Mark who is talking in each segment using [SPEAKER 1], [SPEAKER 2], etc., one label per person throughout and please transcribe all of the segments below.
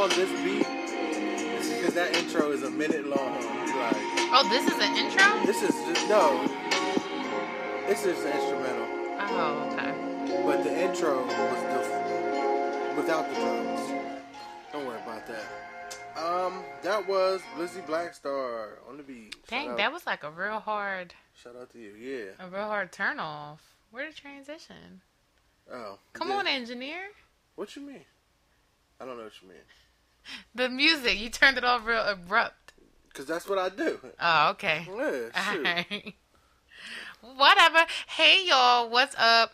[SPEAKER 1] on this beat because that intro is a minute long. Like,
[SPEAKER 2] Oh, this is an intro?
[SPEAKER 1] this is just no. This is instrumental,
[SPEAKER 2] Oh, okay.
[SPEAKER 1] but the intro was the without the drums. Don't worry about that. Um, that was Lizzie Blackstar on the beat. Shout
[SPEAKER 2] Dang,
[SPEAKER 1] out,
[SPEAKER 2] that was like a real hard,
[SPEAKER 1] shout out to you. Yeah.
[SPEAKER 2] a real hard turn off. Where the transition?
[SPEAKER 1] Oh.
[SPEAKER 2] Come
[SPEAKER 1] yeah.
[SPEAKER 2] on, engineer.
[SPEAKER 1] What you mean? I don't know what you mean.
[SPEAKER 2] The music, you turned it off real abrupt.
[SPEAKER 1] Cause that's what I do.
[SPEAKER 2] Oh, okay.
[SPEAKER 1] Yeah, shoot.
[SPEAKER 2] Whatever. Hey y'all, what's up?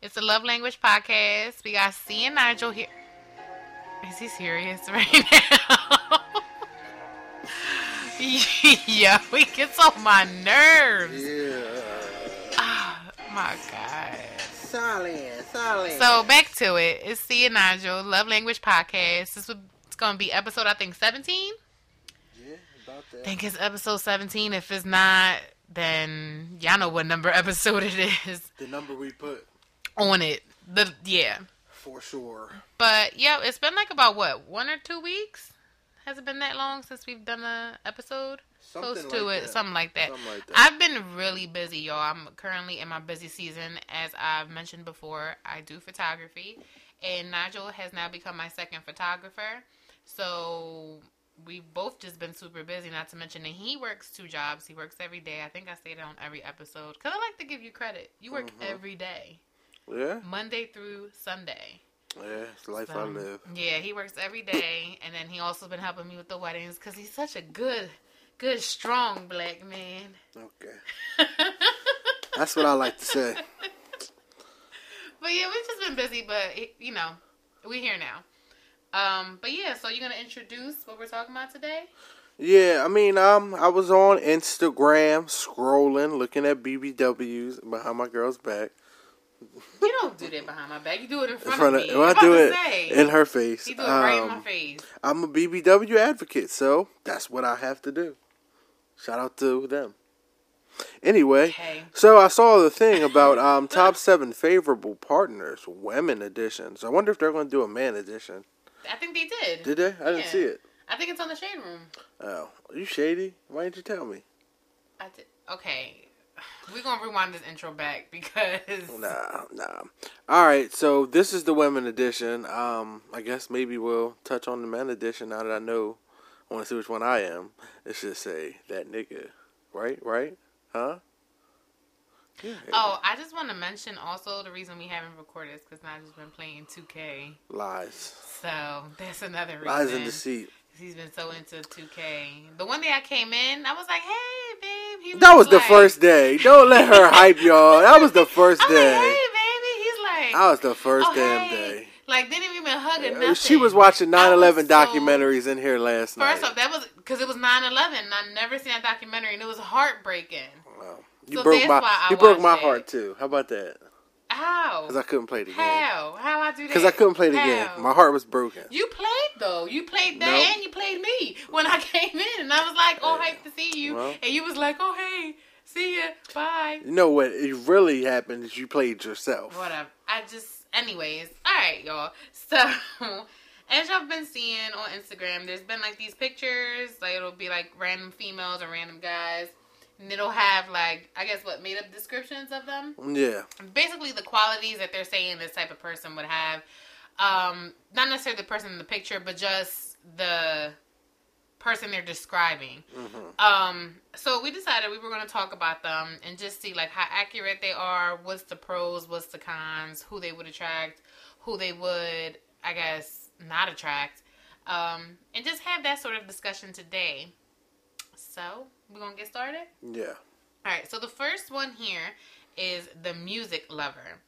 [SPEAKER 2] It's the Love Language Podcast. We got C and Nigel here. Is he serious right now? Yo, he gets on my nerves.
[SPEAKER 1] Yeah.
[SPEAKER 2] Oh my god.
[SPEAKER 1] Solid, solid.
[SPEAKER 2] So back to it. It's C and Nigel, Love Language Podcast. This is it's gonna be episode I think seventeen.
[SPEAKER 1] yeah, about that.
[SPEAKER 2] I think it's episode 17. If it's not, then y'all know what number episode it is
[SPEAKER 1] the number we put
[SPEAKER 2] on it. The yeah.
[SPEAKER 1] for sure.
[SPEAKER 2] But yeah, it's been like about what, one or two weeks? Has it been that long since we've done a episode? Close
[SPEAKER 1] Something
[SPEAKER 2] to
[SPEAKER 1] like
[SPEAKER 2] it,
[SPEAKER 1] that.
[SPEAKER 2] something like that.
[SPEAKER 1] Something like that.
[SPEAKER 2] I've been really busy, y'all. I'm currently in my busy season. As I've mentioned before, I do photography, and Nigel has now become my second photographer. So we've both just been super busy. Not to mention that he works two jobs. He works every day. I think I that on every episode because I like to give you credit. You work
[SPEAKER 1] Mhm.
[SPEAKER 2] every day,
[SPEAKER 1] Yeah,
[SPEAKER 2] Monday through Sunday.
[SPEAKER 1] yeah, it's the life I live.
[SPEAKER 2] Yeah, he works every day, and then he also been helping me with the weddings because he's such a good, good, strong black man.
[SPEAKER 1] Okay, that's what I like to say.
[SPEAKER 2] But yeah, we've just been busy, but you know, we here now. Um, but yeah, so you're gonna introduce what we're talking about today?
[SPEAKER 1] Yeah, I mean, um, I was on Instagram scrolling, looking at BBWs behind my girl's back,
[SPEAKER 2] You don't do that behind my back. You do it in
[SPEAKER 1] in
[SPEAKER 2] front,
[SPEAKER 1] front
[SPEAKER 2] of
[SPEAKER 1] of.
[SPEAKER 2] me.
[SPEAKER 1] Well,
[SPEAKER 2] I'm
[SPEAKER 1] do it
[SPEAKER 2] say.
[SPEAKER 1] in her face.
[SPEAKER 2] You do it right in my
[SPEAKER 1] Um,
[SPEAKER 2] face.
[SPEAKER 1] I'm a BBW advocate, so that's what I have to do. Shout out to them. Anyway,
[SPEAKER 2] Okay.
[SPEAKER 1] so I saw the thing about um top seven favorable partners, women edition. So I wonder if they're going to do a man edition.
[SPEAKER 2] I think they did.
[SPEAKER 1] Did they? I didn't
[SPEAKER 2] Yeah.
[SPEAKER 1] see it.
[SPEAKER 2] I think it's on the shade room.
[SPEAKER 1] Oh, are you shady? Why didn't you tell me?
[SPEAKER 2] I did. Okay. We're gonna rewind this intro back because
[SPEAKER 1] Nah, nah. All right, so this is the women edition. Um, I guess maybe we'll touch on the men edition now that I know. I want to see which one I am. It should say that nigga, right? Right? Huh? Yeah.
[SPEAKER 2] Oh, I just want to mention also the reason we haven't recorded is because Nigel's been playing 2K.
[SPEAKER 1] lies,
[SPEAKER 2] So that's another reason.
[SPEAKER 1] lies and deceit.
[SPEAKER 2] He's been so into 2K. The one day I came in, I was like, "Hey, babe." He
[SPEAKER 1] That was the
[SPEAKER 2] like-
[SPEAKER 1] first day. Don't let her hype y'all. That was the first
[SPEAKER 2] I'm like,
[SPEAKER 1] day.
[SPEAKER 2] "Hey, baby." He's like,
[SPEAKER 1] That was the first
[SPEAKER 2] "Oh,
[SPEAKER 1] damn
[SPEAKER 2] hey."
[SPEAKER 1] day.
[SPEAKER 2] Like didn't even hug
[SPEAKER 1] Uh,
[SPEAKER 2] nothing.
[SPEAKER 1] She was watching 9/11
[SPEAKER 2] I so-
[SPEAKER 1] documentaries in here last night.
[SPEAKER 2] First off, that was because it was 9/11. and I never seen that documentary, and it was heartbreaking.
[SPEAKER 1] Wow. You
[SPEAKER 2] So
[SPEAKER 1] broke my you broke my
[SPEAKER 2] it.
[SPEAKER 1] heart too. How about that?
[SPEAKER 2] How?
[SPEAKER 1] Because I couldn't play the game.
[SPEAKER 2] How? How I do that?
[SPEAKER 1] Because I couldn't play the game. My heart was broken.
[SPEAKER 2] You played though. You played that
[SPEAKER 1] Nope.
[SPEAKER 2] and you played me when I came in, and I was like, "Oh,
[SPEAKER 1] Yeah.
[SPEAKER 2] hyped to see you,"
[SPEAKER 1] Well.
[SPEAKER 2] and you was like, "Oh, hey, see ya, bye."
[SPEAKER 1] You know what? It really happened is you played yourself.
[SPEAKER 2] Whatever. I just, anyways. All right, y'all. So, as y'all been seeing on Instagram, there's been like these pictures. Like it'll be like random females or random guys, and it'll have like I guess what made up descriptions of them.
[SPEAKER 1] Yeah.
[SPEAKER 2] basically the qualities that they're saying this type of person would have. Um, not necessarily the person in the picture, but just the person they're describing.
[SPEAKER 1] hmm
[SPEAKER 2] Um, so we decided we were going to talk about them and just see like how accurate they are, what's the pros, what's the cons, who they would attract, who they would, I guess, not attract, um, and just have that sort of discussion today. So we're gonna get started.
[SPEAKER 1] Yeah.
[SPEAKER 2] All right, so the first one here is the music lover.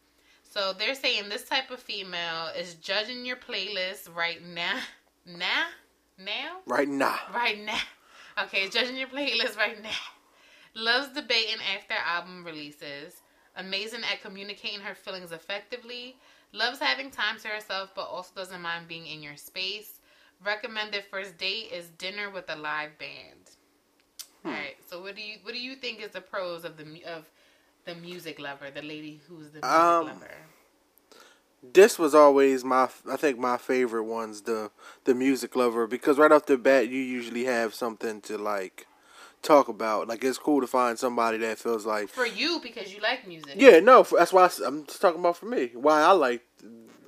[SPEAKER 2] So they're saying this type of female is judging your playlist right now. Now? Now?
[SPEAKER 1] Right now.
[SPEAKER 2] Right now. Okay, judging your playlist right now. Loves debating after album releases. Amazing at communicating her feelings effectively. Loves having time to herself, but also doesn't mind being in your space. Recommended first date is dinner with a live band.
[SPEAKER 1] Hmm.
[SPEAKER 2] All right. So what do you what do you think is the pros of the of the music lover, the lady who's the music
[SPEAKER 1] Um,
[SPEAKER 2] lover?
[SPEAKER 1] this was always my I think my favorite ones the the music lover because right off the bat you usually have something to like talk about like it's cool to find somebody that feels like
[SPEAKER 2] For you, because you like music.
[SPEAKER 1] yeah no for, that's why I, am just talking about for me why I like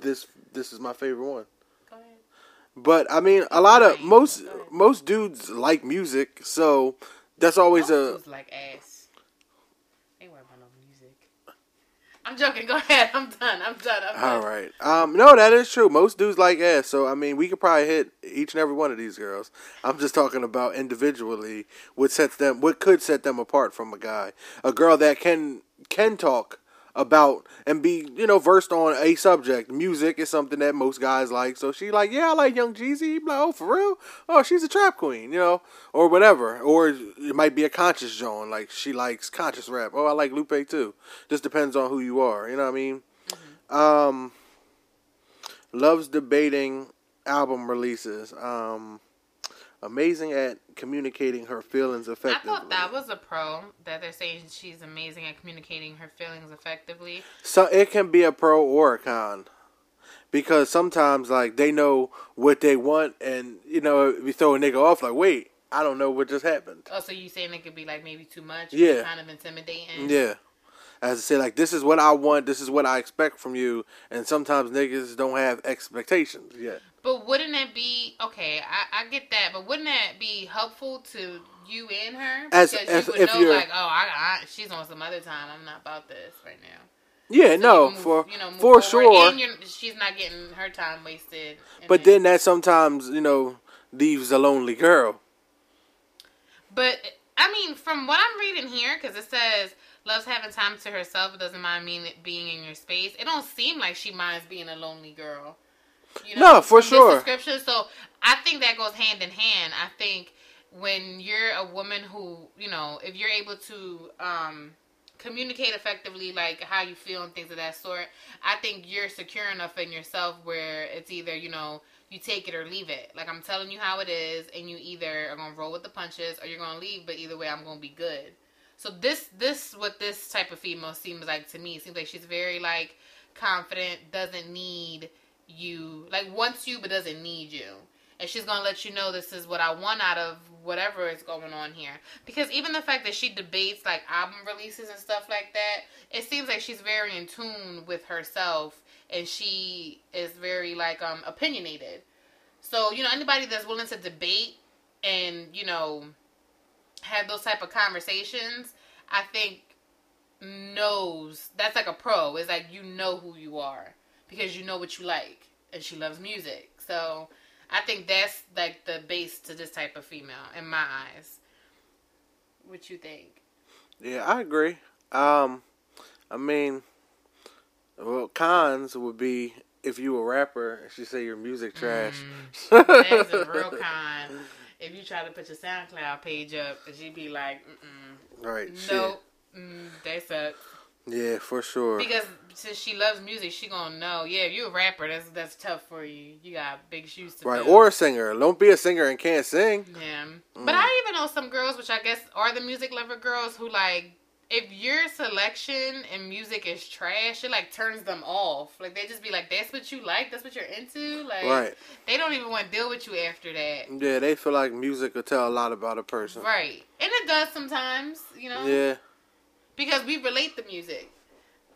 [SPEAKER 1] this this is my favorite one
[SPEAKER 2] Go ahead.
[SPEAKER 1] but I mean a lot of most most dudes like music so that's always a
[SPEAKER 2] dudes like ass. Ain't worry about no music. I'm joking. Go ahead. I'm done. I'm done. I'm done.
[SPEAKER 1] right. Um, no, that is true. Most dudes like ass, so I mean, we could probably hit each and every one of these girls. I'm just talking about individually what sets them, what could set them apart from a guy, a girl that can can talk about and be you know versed on a subject. Music is something that most guys like, so she like, yeah, I like Young Jeezy. Like, oh, for real? Oh, she's a trap queen, you know, or whatever. Or it might be a conscious Joan, like she likes conscious rap. Oh, I like Lupe too. Just depends on who you are. You know what I mean? Um, loves debating album releases. Um, amazing at communicating her feelings effectively.
[SPEAKER 2] I thought that was a pro that they're saying she's amazing at communicating her feelings effectively.
[SPEAKER 1] so it can be a pro or a con. Because sometimes, like, they know what they want, and, you know, we throw a nigga off, like, wait, I don't know what just happened.
[SPEAKER 2] Oh, so you saying it could be like maybe too much?
[SPEAKER 1] Yeah.
[SPEAKER 2] Kind of intimidating.
[SPEAKER 1] Yeah. As I say, like, this is what I want, this is what I expect from you, and sometimes niggas don't have expectations yet.
[SPEAKER 2] But wouldn't it be okay? I, I get that, but wouldn't that be helpful to you and her?
[SPEAKER 1] As-
[SPEAKER 2] because
[SPEAKER 1] as
[SPEAKER 2] you would
[SPEAKER 1] if
[SPEAKER 2] know,
[SPEAKER 1] you're-
[SPEAKER 2] like, oh, I, I, she's on some other time. I'm not about this right now.
[SPEAKER 1] Yeah,
[SPEAKER 2] So
[SPEAKER 1] no,
[SPEAKER 2] move-
[SPEAKER 1] for
[SPEAKER 2] you know,
[SPEAKER 1] for
[SPEAKER 2] forward,
[SPEAKER 1] sure.
[SPEAKER 2] and she's not getting her time wasted.
[SPEAKER 1] But then that sometimes, you know, leaves a lonely girl.
[SPEAKER 2] But I mean, from what I'm reading here, because it says loves having time to herself, but doesn't mind being being in your space. It don't seem like she minds being a lonely girl. You
[SPEAKER 1] No, for sure.
[SPEAKER 2] Description. So I think that goes hand in hand. I think when you're a woman who, you know, if you're able to um, communicate effectively, like how you feel and things of that sort, I think you're secure enough in yourself where it's either, you know, you take it or leave it. Like I'm telling you how it is, and you either are gonna roll with the punches or you're gonna leave. But either way, I'm gonna be good. So this, this, what this type of female seems like to me, it seems like she's very like confident, doesn't need you, like wants you but doesn't need you, and she's gonna let you know this is what I want out of whatever is going on here. Because even the fact that she debates like album releases and stuff like that, it seems like she's very in tune with herself, and she is very like um opinionated. So you know anybody that's willing to debate and you know have those type of conversations, I think knows that's like a pro. It's like you know who you are because you know what you like, and she loves music. So I think that's like the base to this type of female in my eyes. What you think?
[SPEAKER 1] Yeah, I agree. Um, I mean, well, cons would be if you a rapper and she say your music trash.
[SPEAKER 2] That's a real con. If you try to put your SoundCloud page up, and she'd be like, Mm-mm,
[SPEAKER 1] right.
[SPEAKER 2] "No, mm, they suck."
[SPEAKER 1] Yeah, for sure.
[SPEAKER 2] Because since she loves music, she gonna know. Yeah, if you a rapper, that's that's tough for you. You got big shoes to
[SPEAKER 1] Right.
[SPEAKER 2] fill.
[SPEAKER 1] Or a singer. Don't be a singer and can't sing.
[SPEAKER 2] Yeah.
[SPEAKER 1] Mm.
[SPEAKER 2] But I even know some girls, which I guess are the music lover girls, who like if your selection and music is trash, it like turns them off. Like they just be like, "That's what you like. That's what you're into." Like
[SPEAKER 1] Right.
[SPEAKER 2] they don't even want to deal with you after that.
[SPEAKER 1] Yeah, they feel like music will tell a lot about a person.
[SPEAKER 2] Right. And it does sometimes, you know,
[SPEAKER 1] Yeah.
[SPEAKER 2] Because we relate the music.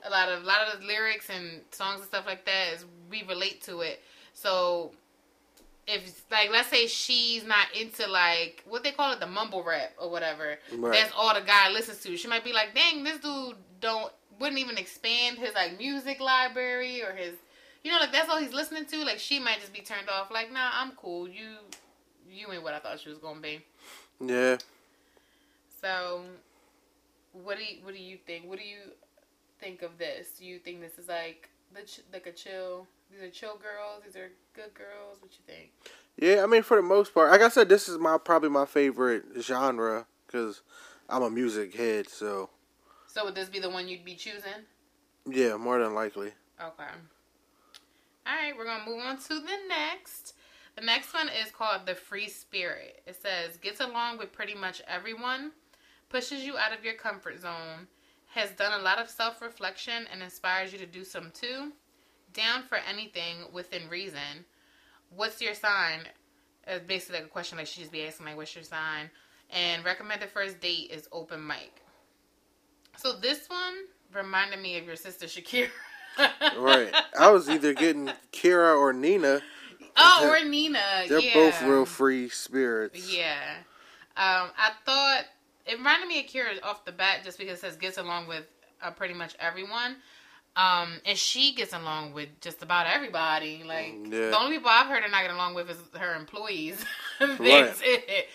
[SPEAKER 2] A lot of a lot of the lyrics and songs and stuff like that is we relate to it. So if like let's say she's not into like what they call it the mumble rap or whatever
[SPEAKER 1] Right.
[SPEAKER 2] that's all the guy listens to she might be like dang this dude don't wouldn't even expand his like music library or his you know like that's all he's listening to like she might just be turned off like nah i'm cool you you ain't what i thought she was gonna be
[SPEAKER 1] Yeah.
[SPEAKER 2] so what do you what do you think what do you think of this do you think this is like the ch- like a chill these are chill girls these are good girls what you think
[SPEAKER 1] Yeah, I mean, for the most part, like I said, this is my probably my favorite genre because I'm a music head. So
[SPEAKER 2] So would this be the one you'd be choosing?
[SPEAKER 1] yeah, more than likely.
[SPEAKER 2] Okay. All right, we're gonna move on to the next. The next one is called the Free Spirit. It says gets along with pretty much everyone, pushes you out of your comfort zone, has done a lot of self reflection and inspires you to do some too. down for anything within reason. What's your sign? It's basically like a question like she just be asking like, "What's your sign?" And recommended first date is open mic. So this one reminded me of your sister Shakira.
[SPEAKER 1] right. I was either getting Kira or Nina.
[SPEAKER 2] Oh, or Nina.
[SPEAKER 1] They're
[SPEAKER 2] yeah.
[SPEAKER 1] both real free spirits.
[SPEAKER 2] Yeah. Um, I thought it reminded me of Kira off the bat just because it says gets along with uh, pretty much everyone. Um, and she gets along with just about everybody. Like
[SPEAKER 1] Yeah.
[SPEAKER 2] the only people I've heard her not get along with is her employees. That's
[SPEAKER 1] Right.
[SPEAKER 2] it.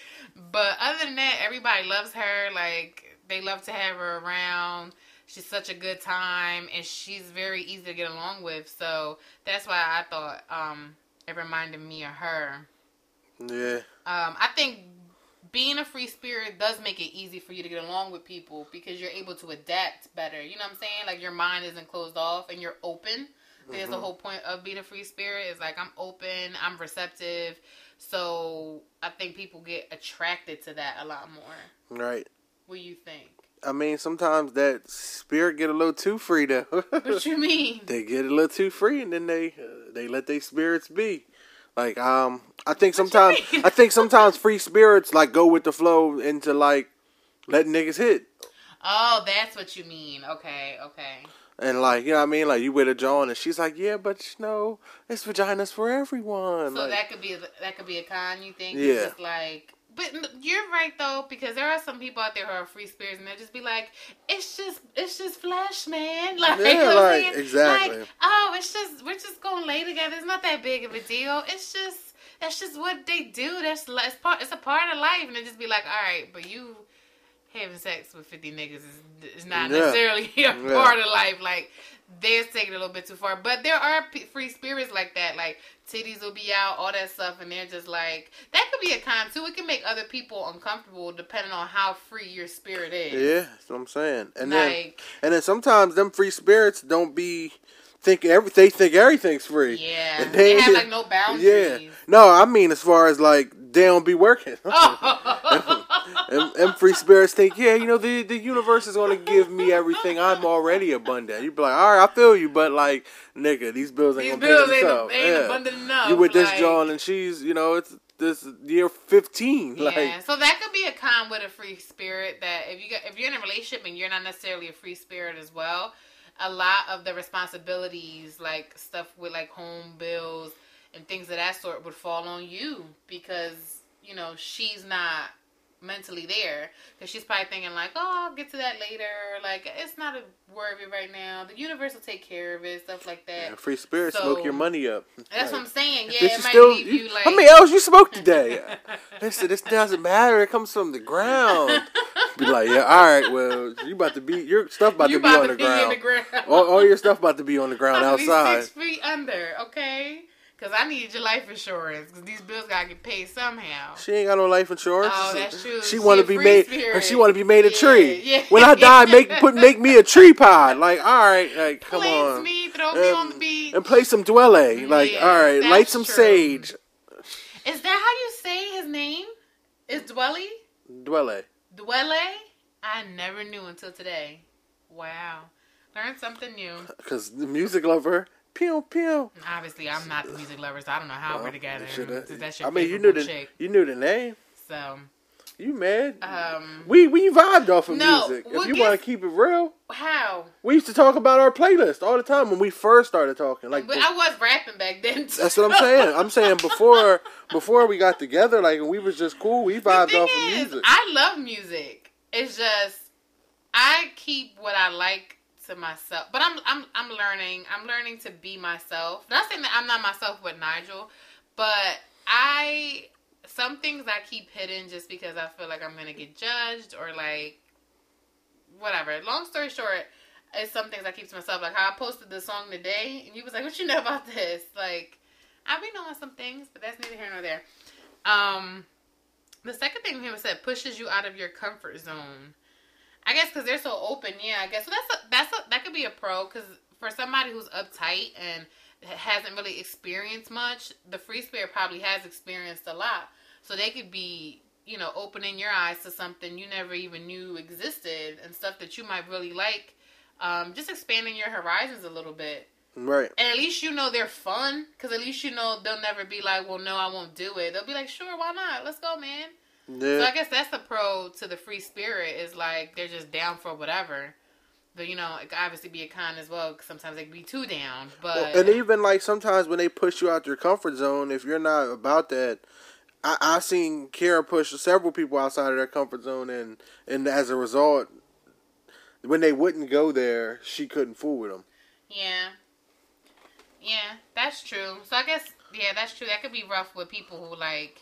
[SPEAKER 2] But other than that, everybody loves her. Like they love to have her around. She's such a good time, and she's very easy to get along with. So that's why I thought um, it reminded me of her.
[SPEAKER 1] Yeah.
[SPEAKER 2] Um, I think being a free spirit does make it easy for you to get along with people because you're able to adapt better. You know what I'm saying? Like your mind isn't closed off and you're open. There's the whole point of being a free spirit is like I'm open, I'm receptive. So I think people get attracted to that a lot more.
[SPEAKER 1] Right.
[SPEAKER 2] What do you think?
[SPEAKER 1] I mean, sometimes that spirit get a little too free though.
[SPEAKER 2] What you mean?
[SPEAKER 1] they get a little too free, and then they uh, they let their spirits be. Like um, I think sometimes? I think sometimes free spirits like go with the flow into like letting niggas hit.
[SPEAKER 2] Oh, that's what you mean. Okay, okay.
[SPEAKER 1] And like, you know what I mean? Like you with a John and she's like, Yeah, but you know, it's vaginas for everyone.
[SPEAKER 2] So
[SPEAKER 1] like,
[SPEAKER 2] that could be a, that could be a con. You think?
[SPEAKER 1] Yeah.
[SPEAKER 2] Like, but you're right though because there are some people out there who are free spirits and they'll just be like, it's just it's just flesh, man. Like,
[SPEAKER 1] Yeah,
[SPEAKER 2] you know
[SPEAKER 1] like, exactly.
[SPEAKER 2] Like, oh, it's just we're just gonna lay together. It's not that big of a deal. It's just that's just what they do. That's it's part. It's a part of life, and they just be like, all right, but you having sex with 50 niggas is, is not
[SPEAKER 1] Yeah.
[SPEAKER 2] necessarily a
[SPEAKER 1] Yeah.
[SPEAKER 2] part of life. Like, they're taking it a little bit too far. But there are p- free spirits like that. Like, titties will be out, all that stuff, and they're just like, that could be a con too. It can make other people uncomfortable depending on how free your spirit is.
[SPEAKER 1] Yeah, that's what I'm saying. And then and then sometimes them free spirits don't be think every they think everything's free.
[SPEAKER 2] yeah.
[SPEAKER 1] And
[SPEAKER 2] They
[SPEAKER 1] then-
[SPEAKER 2] have like no boundaries.
[SPEAKER 1] Yeah. No, I mean as far as like they don't be working.
[SPEAKER 2] Oh.
[SPEAKER 1] and, and free spirits think, yeah, you know, the the universe is gonna give me everything. I'm already abundant. You'd be like, all right, I feel you, but like, nigga, these bills ain't
[SPEAKER 2] These
[SPEAKER 1] gonna
[SPEAKER 2] bills
[SPEAKER 1] pay themselves.
[SPEAKER 2] ain't
[SPEAKER 1] Yeah.
[SPEAKER 2] abundant enough.
[SPEAKER 1] You with this
[SPEAKER 2] like-
[SPEAKER 1] John and she's, you know, it's this year fifteen.
[SPEAKER 2] Yeah,
[SPEAKER 1] Like,
[SPEAKER 2] so that could be a con with a free spirit. That if you get, if you're in a relationship and you're not necessarily a free spirit as well, a lot of the responsibilities, like stuff with like home bills and things of that sort, would fall on you because you know she's not mentally there because she's probably thinking like, oh, I'll get to that later. Like it's not a worry right now. The universe will take care of it. Stuff like that.
[SPEAKER 1] yeah, free spirits
[SPEAKER 2] So-
[SPEAKER 1] smoke your money up.
[SPEAKER 2] That's
[SPEAKER 1] Like,
[SPEAKER 2] what I'm saying. Yeah, it might
[SPEAKER 1] still-
[SPEAKER 2] leave you like.
[SPEAKER 1] How many L's you smoked today? Listen, this doesn't matter. It comes from the ground. Be like, yeah, all right. Well, you about to be your stuff about
[SPEAKER 2] you
[SPEAKER 1] to be
[SPEAKER 2] about
[SPEAKER 1] on
[SPEAKER 2] to
[SPEAKER 1] the
[SPEAKER 2] be
[SPEAKER 1] ground.
[SPEAKER 2] in the ground.
[SPEAKER 1] all, all your stuff about to be on the ground outside.
[SPEAKER 2] Six feet under, okay? Because I need your life insurance. Because these bills gotta get paid somehow.
[SPEAKER 1] She ain't got no life insurance.
[SPEAKER 2] Oh, that's true.
[SPEAKER 1] She
[SPEAKER 2] She
[SPEAKER 1] want to be made.
[SPEAKER 2] spirit.
[SPEAKER 1] She want to be made a
[SPEAKER 2] Yeah,
[SPEAKER 1] tree.
[SPEAKER 2] yeah.
[SPEAKER 1] When I die, make put make me a tree pod. Like, all right, like come
[SPEAKER 2] Place
[SPEAKER 1] on,
[SPEAKER 2] me, throw me on the beach.
[SPEAKER 1] and play some Dwele. Like,
[SPEAKER 2] Yeah,
[SPEAKER 1] all right, light some
[SPEAKER 2] true.
[SPEAKER 1] sage.
[SPEAKER 2] Is that how you say his name? Is Dwelly?
[SPEAKER 1] Dwele.
[SPEAKER 2] Dwele? I never knew until today. Wow. Learned something new.
[SPEAKER 1] Cause the music lover. Pew pew.
[SPEAKER 2] Obviously, I'm not the music lover, so I don't know how
[SPEAKER 1] Well,
[SPEAKER 2] we're together. your
[SPEAKER 1] I mean, you knew the
[SPEAKER 2] chick.
[SPEAKER 1] you knew the name.
[SPEAKER 2] So,
[SPEAKER 1] You mad?
[SPEAKER 2] um,
[SPEAKER 1] we we vibed off of
[SPEAKER 2] No,
[SPEAKER 1] music. if you want to keep it real,
[SPEAKER 2] how?
[SPEAKER 1] we used to talk about our playlist all the time when we first started talking. Like,
[SPEAKER 2] But I was rapping back then. Too.
[SPEAKER 1] That's what I'm saying. I'm saying before before we got together, like we was just cool. We vibed off of music.
[SPEAKER 2] I love music. It's just I keep what I like to myself. But I'm I'm I'm learning. I'm learning to be myself. Not saying that I'm not myself with Nigel, but I some things I keep hidden just because I feel like I'm gonna get judged or like whatever. Long story short, it's some things I keep to myself. Like how I posted the song today, and you was like, "What you know about this?" Like I've been knowing some things, but that's neither here nor there. Um, the second thing he said pushes you out of your comfort zone. I guess because they're so open. Yeah, I guess so. That's a, that's a, that could be a pro because for somebody who's uptight and hasn't really experienced much, the free spirit probably has experienced a lot. So they could be, you know, opening your eyes to something you never even knew existed and stuff that you might really like. Um, just expanding your horizons a little bit.
[SPEAKER 1] Right.
[SPEAKER 2] And at least you know they're fun, because at least you know they'll never be like, well, no, I won't do it. They'll be like, sure, why not? Let's go, man.
[SPEAKER 1] Yeah.
[SPEAKER 2] So I guess that's the pro to the free spirit is like they're just down for whatever. But you know, it could obviously be a con as well. 'cause sometimes they can be too down. But
[SPEAKER 1] Well, and even like sometimes when they push you out your comfort zone, if you're not about that, I, I've seen Kara push several people outside of their comfort zone, and and as a result, when they wouldn't go there, she couldn't fool with them.
[SPEAKER 2] yeah, yeah, that's true. So I guess yeah, that's true. That could be rough with people who like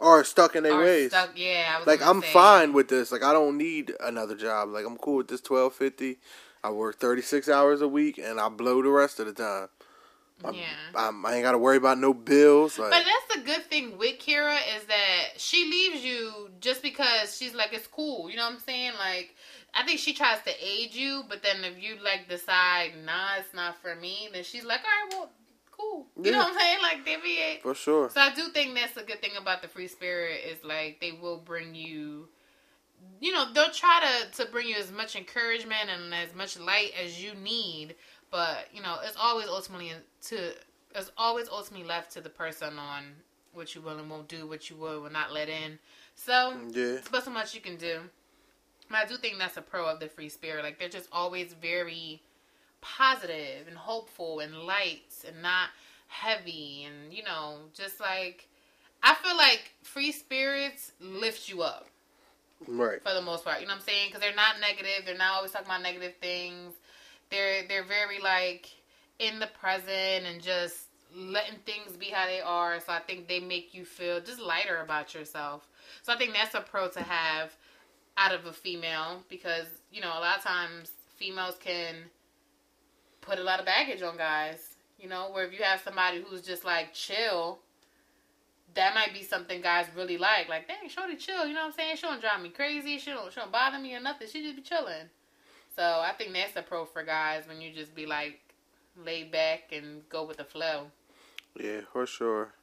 [SPEAKER 1] are stuck in their ways.
[SPEAKER 2] stuck. Yeah, I was
[SPEAKER 1] Like I'm
[SPEAKER 2] say.
[SPEAKER 1] fine with this. Like I don't need another job. Like I'm cool with this twelve fifty. I work thirty six hours a week, and I blow the rest of the time. I'm,
[SPEAKER 2] Yeah.
[SPEAKER 1] I'm, I ain't got to worry about no bills. Like,
[SPEAKER 2] But that's the good thing with Kira is that she leaves you just because she's like it's cool. You know what I'm saying? Like I think she tries to aid you, but then if you like decide nah, it's not for me, then she's like, all right, well, cool. You know what I'm saying? Like deviate.
[SPEAKER 1] for sure.
[SPEAKER 2] So I do think that's a good thing about the free spirit is like they will bring you you know, they'll try to to bring you as much encouragement and as much light as you need, but you know, it's always ultimately to it's always ultimately left to the person on what you will and won't do, what you will will not let in. So
[SPEAKER 1] Yeah.
[SPEAKER 2] but so much you can do. But I do think that's a pro of the free spirit. Like they're just always very positive and hopeful and light and not heavy and you know just like I feel like free spirits lift you up
[SPEAKER 1] Right.
[SPEAKER 2] for the most part. You know what I'm saying? Because they're not negative. They're not always talking about negative things. They're they're very like in the present and just letting things be how they are. So I think they make you feel just lighter about yourself. So I think that's a pro to have out of a female because you know a lot of times females can put a lot of baggage on guys. You know, where if you have somebody who's just like chill, that might be something guys really like. Like, dang, shorty chill. You know what I'm saying? She don't drive me crazy. She don't, she don't bother me or nothing. She just be chilling. So I think that's a pro for guys when you just be like laid back and go with the flow.
[SPEAKER 1] Yeah, for sure.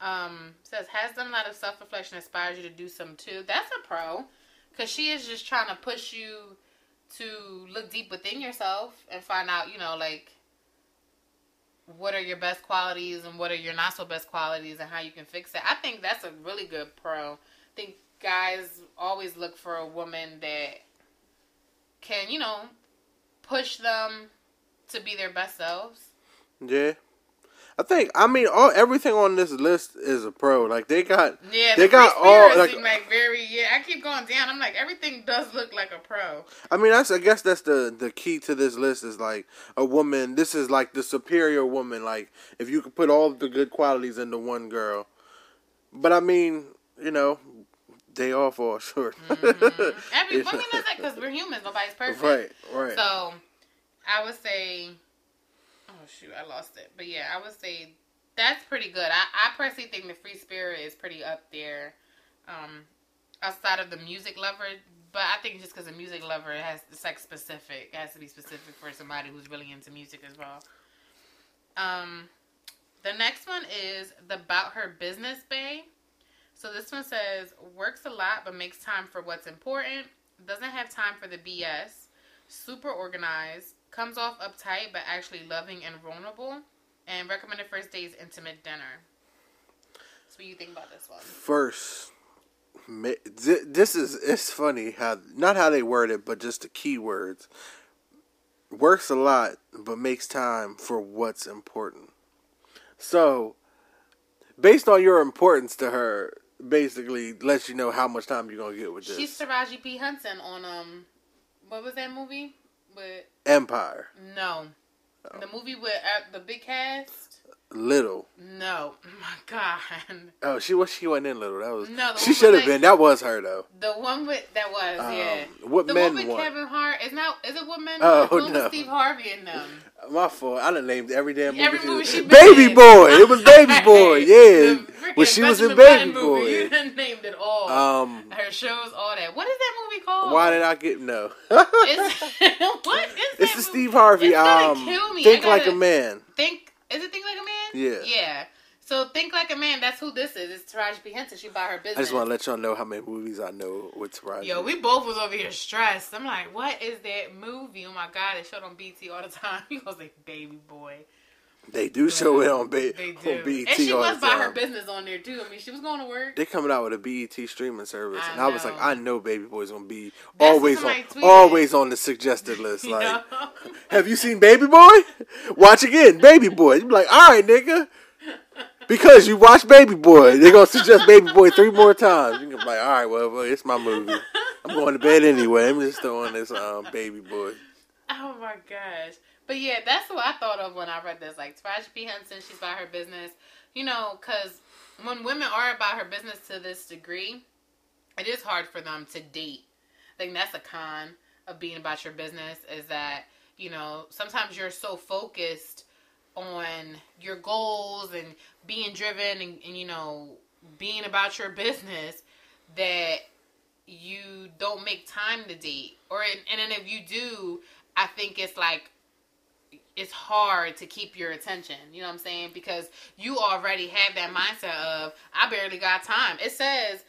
[SPEAKER 2] Um, says has done a lot of self reflection, inspires you to do some too. That's a pro, because she is just trying to push you to look deep within yourself and find out, you know, like what are your best qualities and what are your not so best qualities and how you can fix it. I think that's a really good pro. I think guys always look for a woman that can, you know, push them to be their best selves.
[SPEAKER 1] Yeah. I think I mean all everything on this list is a pro. Like they got
[SPEAKER 2] Yeah,
[SPEAKER 1] They
[SPEAKER 2] the
[SPEAKER 1] got all, like-
[SPEAKER 2] like very. Yeah, I keep going down. I'm like everything does look like a pro.
[SPEAKER 1] I mean that's I guess that's the the key to this list is like a woman this is like the superior woman like if you could put all the good qualities into one girl. But I mean, you know, they all fall short.
[SPEAKER 2] Every
[SPEAKER 1] It's-
[SPEAKER 2] I mean that's because we're humans. Nobody's perfect.
[SPEAKER 1] right, right.
[SPEAKER 2] So, I would say, oh shoot, I lost it. But yeah, I would say that's pretty good. I, I personally think the free spirit is pretty up there, um, outside of the music lover. But I think just because a music lover it has like specific, it has to be specific for somebody who's really into music as well. Um, the next one is the about her business bay. So this one says works a lot but makes time for what's important. Doesn't have time for the BS super organized, comes off uptight but actually loving and vulnerable, and recommended first days intimate dinner. So what do you think about this one?
[SPEAKER 1] First, this is it's funny how not how they word it, but just the keywords. Works a lot, but makes time for what's important. So, based on your importance to her, basically lets you know how much time you're gonna get with this
[SPEAKER 2] She's Taraji P Henson on um, what was that movie? With
[SPEAKER 1] empire.
[SPEAKER 2] no, the movie with uh, the big cast.
[SPEAKER 1] Little.
[SPEAKER 2] No, oh my god,
[SPEAKER 1] Oh, she was she wasn't in little. That was
[SPEAKER 2] No,
[SPEAKER 1] she should have been. That was her though.
[SPEAKER 2] the one with that was yeah.
[SPEAKER 1] Um, what
[SPEAKER 2] the
[SPEAKER 1] men
[SPEAKER 2] one with
[SPEAKER 1] want?
[SPEAKER 2] Kevin Hart is not is it what men
[SPEAKER 1] Oh,
[SPEAKER 2] want? The one
[SPEAKER 1] no.
[SPEAKER 2] with Steve Harvey in them.
[SPEAKER 1] My fault. I done named every damn movie.
[SPEAKER 2] Every movie she
[SPEAKER 1] Baby
[SPEAKER 2] in.
[SPEAKER 1] Boy. It was Baby Boy. Yeah, when she was in Baby
[SPEAKER 2] Boy. movie, You done named it all.
[SPEAKER 1] Um,
[SPEAKER 2] Her shows, all that. What is that movie called?
[SPEAKER 1] why did I get no?
[SPEAKER 2] It's, what is
[SPEAKER 1] it's
[SPEAKER 2] that
[SPEAKER 1] the? Steve Harvey.
[SPEAKER 2] It's
[SPEAKER 1] Um,
[SPEAKER 2] kill me.
[SPEAKER 1] think
[SPEAKER 2] I
[SPEAKER 1] like a man.
[SPEAKER 2] Think is it Think Like a Man?
[SPEAKER 1] Yeah.
[SPEAKER 2] Yeah. So think like a man. That's who this is. It's Taraji P Henson. She bought her business.
[SPEAKER 1] I just want to let y'all know how many movies I know with Taraji.
[SPEAKER 2] Yo, we both was over here stressed. I'm like, what is that movie? Oh my god, it showed on BET all the time. He was like, Baby Boy.
[SPEAKER 1] They do show it on, ba-
[SPEAKER 2] They
[SPEAKER 1] on
[SPEAKER 2] do.
[SPEAKER 1] BET
[SPEAKER 2] and she was by her business on there too. I mean, she was going to work.
[SPEAKER 1] They coming out with a BET streaming service,
[SPEAKER 2] I
[SPEAKER 1] and I was like. I know Baby Boy's gonna be
[SPEAKER 2] That's
[SPEAKER 1] always on,
[SPEAKER 2] tweeted.
[SPEAKER 1] always on the suggested list. Like,
[SPEAKER 2] know?
[SPEAKER 1] have you seen Baby Boy? Watch again, Baby Boy. You be like, all right, nigga. Because you watch Baby Boy, they're gonna suggest Baby Boy three more times. You can be like, all right, well, well, it's my movie. I'm going to bed anyway. I'm just throwing this um, Baby Boy.
[SPEAKER 2] Oh my gosh. But yeah, that's what I thought of when I read this. Like, Taraji P. Henson, she's about her business. You know, because when women are about her business to this degree, it is hard for them to date. I think that's a con of being about your business is that, you know, sometimes you're so focused on your goals and being driven and, and you know, being about your business that you don't make time to date. Or, and then if you do, I think it's like, it's hard to keep your attention. You know what I'm saying? Because you already have that mindset of I barely got time. It says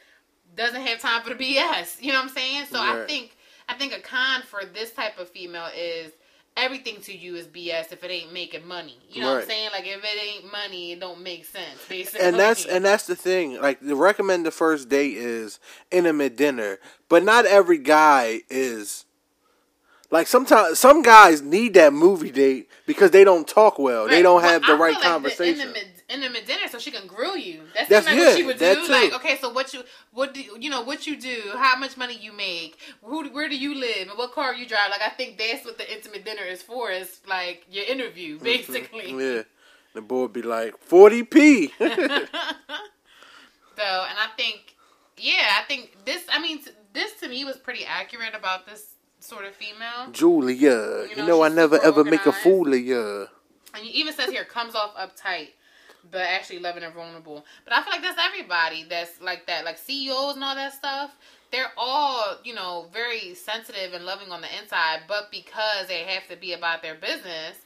[SPEAKER 2] doesn't have time for the BS. You know what I'm saying? So I think I think a con for this type of female is everything to you is BS if it ain't making money. You know what I'm saying? Like if it ain't money, it don't make sense. Basically,
[SPEAKER 1] and that's and that's the thing. Like the recommended first date is intimate dinner, but not every guy is. Like sometimes some guys need that movie date because they don't talk well. They don't
[SPEAKER 2] Well,
[SPEAKER 1] have the
[SPEAKER 2] I
[SPEAKER 1] right
[SPEAKER 2] like
[SPEAKER 1] conversation.
[SPEAKER 2] The intimate, dinner, so she can grill you. That's,
[SPEAKER 1] That's-
[SPEAKER 2] that's
[SPEAKER 1] yeah,
[SPEAKER 2] what she would do.
[SPEAKER 1] too.
[SPEAKER 2] Like, okay, so what you what do you know what you do? How much money you make? Who where do you live? And what car you drive? Like, I think that's what the intimate dinner is for. Is like your interview, mm-hmm. basically.
[SPEAKER 1] yeah, the boy would be like forty p.
[SPEAKER 2] So, and I think, yeah, I think this. I mean, this to me was pretty accurate about this sort of female.
[SPEAKER 1] Julia, you
[SPEAKER 2] You
[SPEAKER 1] know,
[SPEAKER 2] know,
[SPEAKER 1] I never ever make a fool of you.
[SPEAKER 2] And it even says here comes off uptight, but actually loving and vulnerable. But I feel like that's everybody that's like that, like CEOs and all that stuff. They're all, you know, very sensitive and loving on the inside, but because they have to be about their business,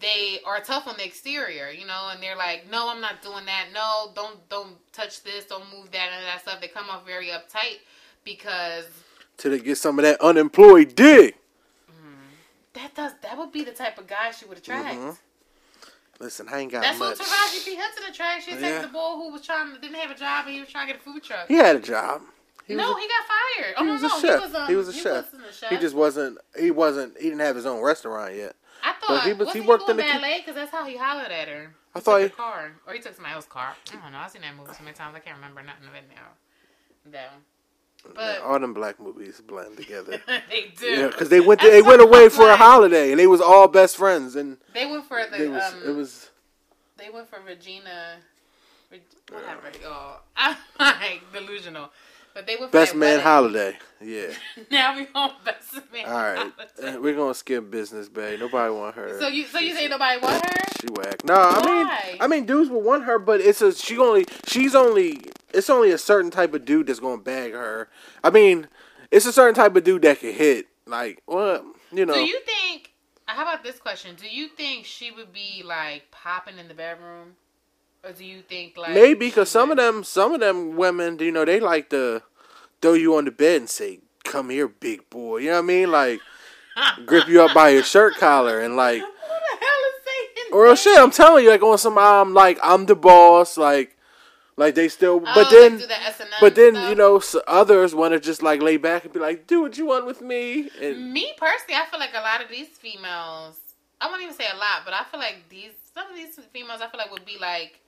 [SPEAKER 2] they are tough on the exterior, you know, and they're like, "No, I'm not doing that. No, don't don't touch this. Don't move that and that stuff." They come off very uptight because
[SPEAKER 1] Till they get some of that unemployed dick.
[SPEAKER 2] that does that would be the type of guy she would attract.
[SPEAKER 1] Mhm. Listen, I ain't got
[SPEAKER 2] That's
[SPEAKER 1] much.
[SPEAKER 2] That's what Taraji P Henson attracts. She
[SPEAKER 1] Yeah.
[SPEAKER 2] the boy who was trying to, didn't have a job and he was trying to get a food truck.
[SPEAKER 1] He had a job. He
[SPEAKER 2] no,
[SPEAKER 1] a-
[SPEAKER 2] he got fired. Oh
[SPEAKER 1] he
[SPEAKER 2] no,
[SPEAKER 1] was
[SPEAKER 2] no,
[SPEAKER 1] a chef.
[SPEAKER 2] He was, um,
[SPEAKER 1] He was a chef.
[SPEAKER 2] wasn't a chef.
[SPEAKER 1] He just wasn't. He wasn't. He didn't have his own restaurant yet.
[SPEAKER 2] I thought
[SPEAKER 1] he
[SPEAKER 2] he
[SPEAKER 1] was- he
[SPEAKER 2] he
[SPEAKER 1] worked in the
[SPEAKER 2] ballet because that's how he hollered at her.
[SPEAKER 1] I
[SPEAKER 2] He
[SPEAKER 1] thought
[SPEAKER 2] took
[SPEAKER 1] he-
[SPEAKER 2] the car or he took somebody else's car. I don't know. I've seen that movie so many times I can't remember nothing of it now. No, but
[SPEAKER 1] all them black movies blend together.
[SPEAKER 2] they do.
[SPEAKER 1] yeah, because they went.
[SPEAKER 2] That's
[SPEAKER 1] they went away for a holiday, and they was all best friends, and
[SPEAKER 2] They went for the
[SPEAKER 1] it was.
[SPEAKER 2] um.
[SPEAKER 1] it was.
[SPEAKER 2] They went for Regina. Reg- Whatever. Oh, I'm like delusional. But they for
[SPEAKER 1] Best man
[SPEAKER 2] wedding.
[SPEAKER 1] holiday. Yeah.
[SPEAKER 2] Now we on best man.
[SPEAKER 1] All right.
[SPEAKER 2] holiday.
[SPEAKER 1] Uh, We're gonna skip business, babe. Nobody want her.
[SPEAKER 2] So you so you say nobody want her?
[SPEAKER 1] She whack. No, I mean, I mean, dudes will want her, but it's a she only. She's only. It's only a certain type of dude that's gonna bag her. I mean, it's a certain type of dude that can hit. Like, what you know?
[SPEAKER 2] Do you think? How about this question? Do you think she would be like popping in the bedroom, or do you think like
[SPEAKER 1] Maybe because some of them, some of them women, do you know, they like to throw you on the bed and say, "Come here, big boy." You know what I mean? Like, grip you up by your shirt collar and like,
[SPEAKER 2] Who the hell is saying?
[SPEAKER 1] or shit. I'm telling you, like on some, I'm like, I'm the boss. Like, like they still,
[SPEAKER 2] Oh,
[SPEAKER 1] but then.
[SPEAKER 2] do the
[SPEAKER 1] But then
[SPEAKER 2] stuff?
[SPEAKER 1] you know s others want to just like lay back and be like, "Do what you want with me." And
[SPEAKER 2] Me personally, I feel like a lot of these females. I won't even say a lot, but I feel like these some of these females. I feel like would be like.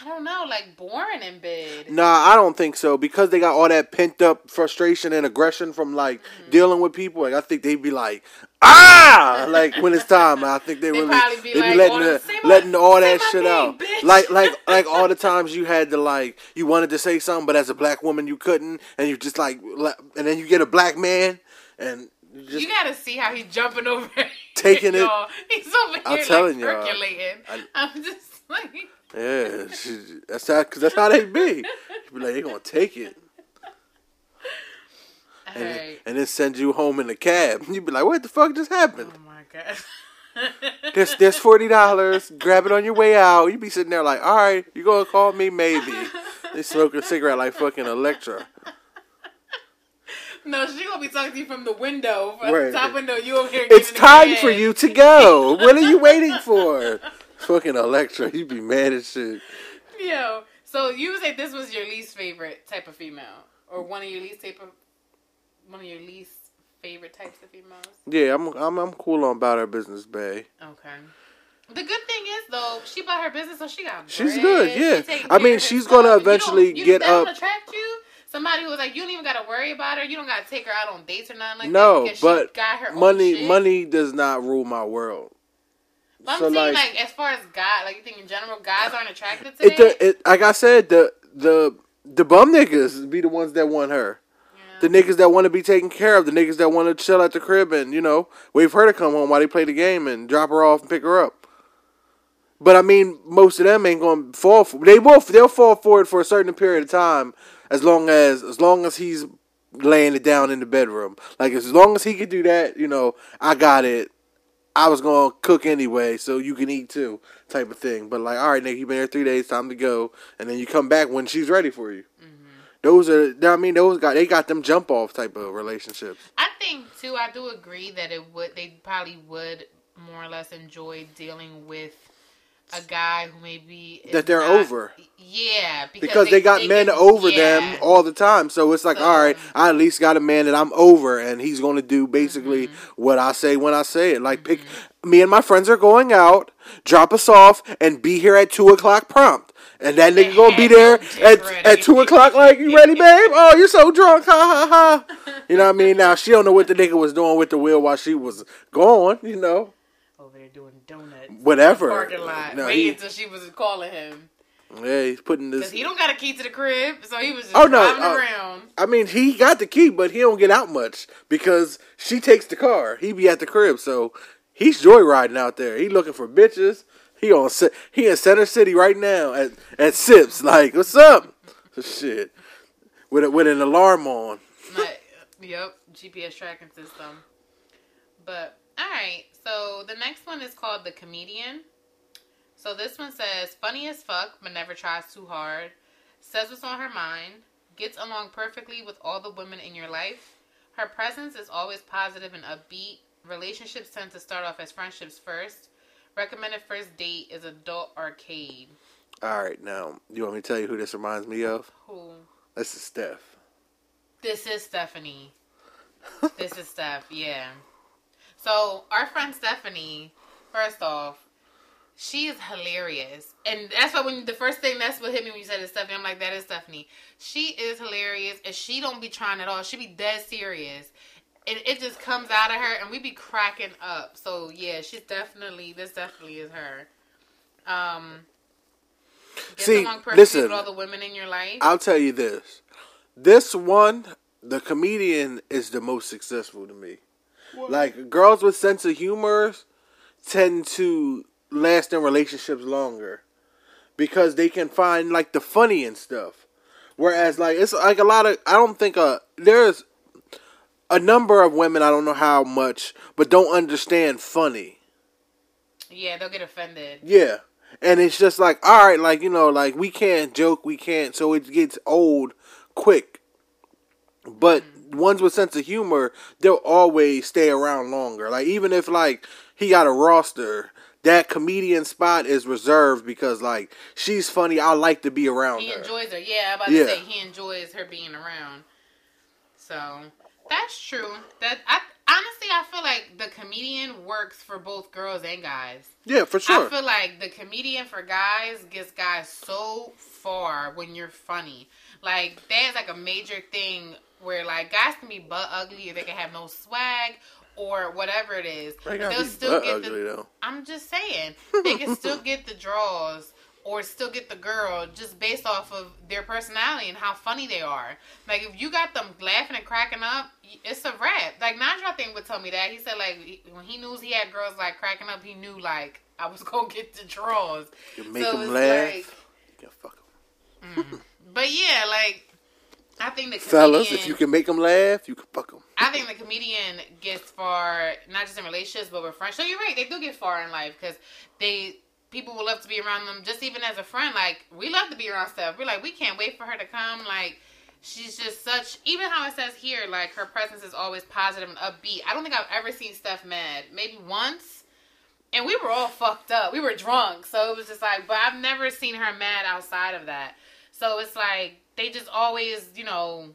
[SPEAKER 2] I don't know, like boring in bed.
[SPEAKER 1] nah, I don't think so because they got all that pent up frustration and aggression from like
[SPEAKER 2] Mm-hmm.
[SPEAKER 1] dealing with people. Like I think they'd be like, "Ah!" Like when it's time. I think they
[SPEAKER 2] They
[SPEAKER 1] really
[SPEAKER 2] be
[SPEAKER 1] they
[SPEAKER 2] like,
[SPEAKER 1] be letting
[SPEAKER 2] "Wanna
[SPEAKER 1] the- letting all that shit
[SPEAKER 2] name,
[SPEAKER 1] out.
[SPEAKER 2] bitch."
[SPEAKER 1] Like like like all the times you had to like you wanted to say something, but as a black woman you couldn't, and you just like and then you get a black man and. You just
[SPEAKER 2] you gotta see how he's jumping over,
[SPEAKER 1] Taking it-
[SPEAKER 2] y'all. He's over here
[SPEAKER 1] I'm
[SPEAKER 2] like
[SPEAKER 1] telling y'all.
[SPEAKER 2] percolating.
[SPEAKER 1] I-
[SPEAKER 2] I'm just like,
[SPEAKER 1] Yeah, she, that's how cause that's how they be. You be like, they gonna take it, and, then, and then send you home in a cab. You be like, what the fuck just happened?
[SPEAKER 2] oh my god.
[SPEAKER 1] There's there's forty dollars. Grab it on your way out. You be sitting there like, all right, you gonna call me maybe. They smoking a cigarette like fucking Electra.
[SPEAKER 2] No, she gonna be talking to you from the window, from
[SPEAKER 1] Right.
[SPEAKER 2] the top window. You over here.
[SPEAKER 1] It's time for you to go. What are you waiting for? Fucking Electra, you'd be mad as shit.
[SPEAKER 2] Yo, so you say this was your least favorite type of female, or one of your least type of one of your least favorite types of females?
[SPEAKER 1] Yeah, I'm I'm I'm cool on about her business, bae.
[SPEAKER 2] Okay. The good thing is though, she bought her business, so she got.
[SPEAKER 1] She's
[SPEAKER 2] bread.
[SPEAKER 1] good, yeah.
[SPEAKER 2] taking
[SPEAKER 1] I mean, she's gonna eventually
[SPEAKER 2] you,
[SPEAKER 1] get up-
[SPEAKER 2] attract you. Somebody who was like, you don't even gotta worry about her. You don't gotta take her out on dates or nothing like that.
[SPEAKER 1] no, but
[SPEAKER 2] she got her own
[SPEAKER 1] money money does not rule my world.
[SPEAKER 2] But I'm
[SPEAKER 1] so,
[SPEAKER 2] saying,
[SPEAKER 1] like-
[SPEAKER 2] like, as far as God, like you think in general, guys aren't attracted to
[SPEAKER 1] It, the, it like I said, the the the bum niggas be the ones that want her.
[SPEAKER 2] Yeah.
[SPEAKER 1] The niggas that want to be taken care of, the niggas that want to chill at the crib and you know wait for her to come home while they play the game and drop her off and pick her up. But I mean, most of them ain't gonna fall. For, they will. They'll fall for it for a certain period of time, as long as as long as he's laying it down in the bedroom. Like as long as he can do that, you know, I got it. I was gonna cook anyway, so you can eat too, type of thing. But like, all right, Nick, you've been here three days, time to go, and then you come back when she's ready for you. Mm-hmm. Those are, I mean, those got they got them jump off type of relationships.
[SPEAKER 2] I think too. I do agree that it would. They probably would more or less enjoy dealing with a guy who maybe
[SPEAKER 1] That they're
[SPEAKER 2] not-
[SPEAKER 1] over.
[SPEAKER 2] Yeah,
[SPEAKER 1] because they, got men
[SPEAKER 2] can-
[SPEAKER 1] over
[SPEAKER 2] yeah.
[SPEAKER 1] them all the time. So it's like,
[SPEAKER 2] So-
[SPEAKER 1] all right, I at least got a man that I'm over, and he's going to do basically
[SPEAKER 2] Mm-hmm.
[SPEAKER 1] what I say when I say it. Like, pick me and my friends are going out, drop us off, and be here at two o'clock prompt. And that nigga gonna be there at, at two o'clock. Like, you ready, babe? Oh, you're so drunk, ha ha ha. You know what I mean? Now she don't know what the nigga was doing with the wheel while she was gone. You know,
[SPEAKER 2] there doing donuts.
[SPEAKER 1] Whatever.
[SPEAKER 2] parking lot,
[SPEAKER 1] No,
[SPEAKER 2] waiting
[SPEAKER 1] he-
[SPEAKER 2] until she was calling him
[SPEAKER 1] yeah, he's putting this.
[SPEAKER 2] because he don't got a key to the crib, so he was just
[SPEAKER 1] Oh, no,
[SPEAKER 2] driving
[SPEAKER 1] uh,
[SPEAKER 2] around.
[SPEAKER 1] I mean, he got the key, but he don't get out much because she takes the car. He be at the crib, so he's joyriding out there. He looking for bitches. He on he in Center City right now at at Sips. Like, what's up? Shit, with a, with an alarm on.
[SPEAKER 2] Like, yep, GPS tracking system. But all right, so the next one is called the comedian. So this one says funny as fuck, but never tries too hard. Says what's on her mind. Gets along perfectly with all the women in your life. Her presence is always positive and upbeat. Relationships tend to start off as friendships first. Recommended first date is adult arcade.
[SPEAKER 1] All right, now you want me to tell you who this reminds me of?
[SPEAKER 2] Who?
[SPEAKER 1] This is Steph.
[SPEAKER 2] This is Stephanie. this is Steph, yeah. So our friend Stephanie, first off, she is hilarious, and that's why when the first thing that's what hit me when you said it's Stephanie, I'm like that is Stephanie. She is hilarious, and she don't be trying at all. She be dead serious, and it just comes out of her, and we be cracking up. So yeah, she's definitely this definitely is her. Um,
[SPEAKER 1] See, listen,
[SPEAKER 2] all the women in your life.
[SPEAKER 1] I'll tell you this. This one, the comedian is the most successful to me. Like girls with sense of humor tend to last in relationships longer because they can find like the funny and stuff. Whereas like it's like a lot of I don't think uh there's a number of women I don't know how much but don't understand funny.
[SPEAKER 2] yeah, they'll get offended.
[SPEAKER 1] Yeah. And it's just like, all right, like, you know, like we can't joke, we can't, so it gets old quick. But ones with sense of humor, they'll always stay around longer. Like, even if, like, he got a roster, that comedian spot is reserved because, like, she's funny. I like to be around
[SPEAKER 2] He
[SPEAKER 1] her.
[SPEAKER 2] enjoys her. Yeah, I'm about
[SPEAKER 1] Yeah.
[SPEAKER 2] to say he enjoys her being around. So that's true. That I honestly I feel like the comedian works for both girls and guys.
[SPEAKER 1] yeah, for sure.
[SPEAKER 2] I feel like the comedian for guys gets guys so far when you're funny. Like that is like a major thing where like guys can be butt ugly or they can have no swag or whatever it is.
[SPEAKER 1] They
[SPEAKER 2] They'll
[SPEAKER 1] be
[SPEAKER 2] still get the
[SPEAKER 1] though.
[SPEAKER 2] I'm just saying they can still get the draws or still get the girl just based off of their personality and how funny they are. Like if you got them laughing and cracking up, it's a wrap. Like Nigel thing would tell me that he said like when he knew he had girls like cracking up, he knew like I was gonna get the draws.
[SPEAKER 1] You make
[SPEAKER 2] So
[SPEAKER 1] them laugh.
[SPEAKER 2] like-
[SPEAKER 1] you can fuck 'em. Mm.
[SPEAKER 2] But yeah, like I think the
[SPEAKER 1] Fellas, if you can make them laugh, you can fuck them.
[SPEAKER 2] I think the comedian gets far, not just in relationships, but with friends. So you're right, they do get far in life because they people will love to be around them. Just even as a friend, like we love to be around stuff. We're like, we can't wait for her to come. Like she's just such. Even how it says here, like her presence is always positive and upbeat. I don't think I've ever seen Steph mad. Maybe once. And we were all fucked up. We were drunk. So it was just like, but I've never seen her mad outside of that. So it's like, they just always, you know,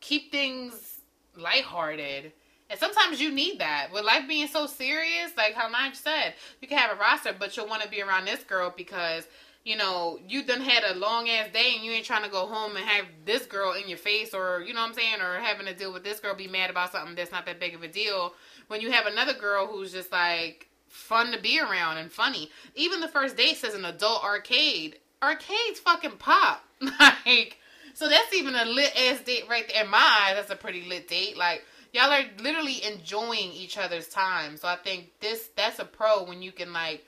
[SPEAKER 2] keep things lighthearted. And sometimes you need that. With life being so serious, like how Nige said, you can have a roster, but you'll want to be around this girl because, you know, you done had a long ass day and you ain't trying to go home and have this girl in your face or, you know what I'm saying, or having to deal with this girl be mad about something that's not that big of a deal. When you have another girl who's just like fun to be around and funny. Even the first date says an adult arcade. Arcades fucking pop. like, so that's even a lit ass date right there. In my eyes, that's a pretty lit date. Like, y'all are literally enjoying each other's time. So I think this that's a pro when you can like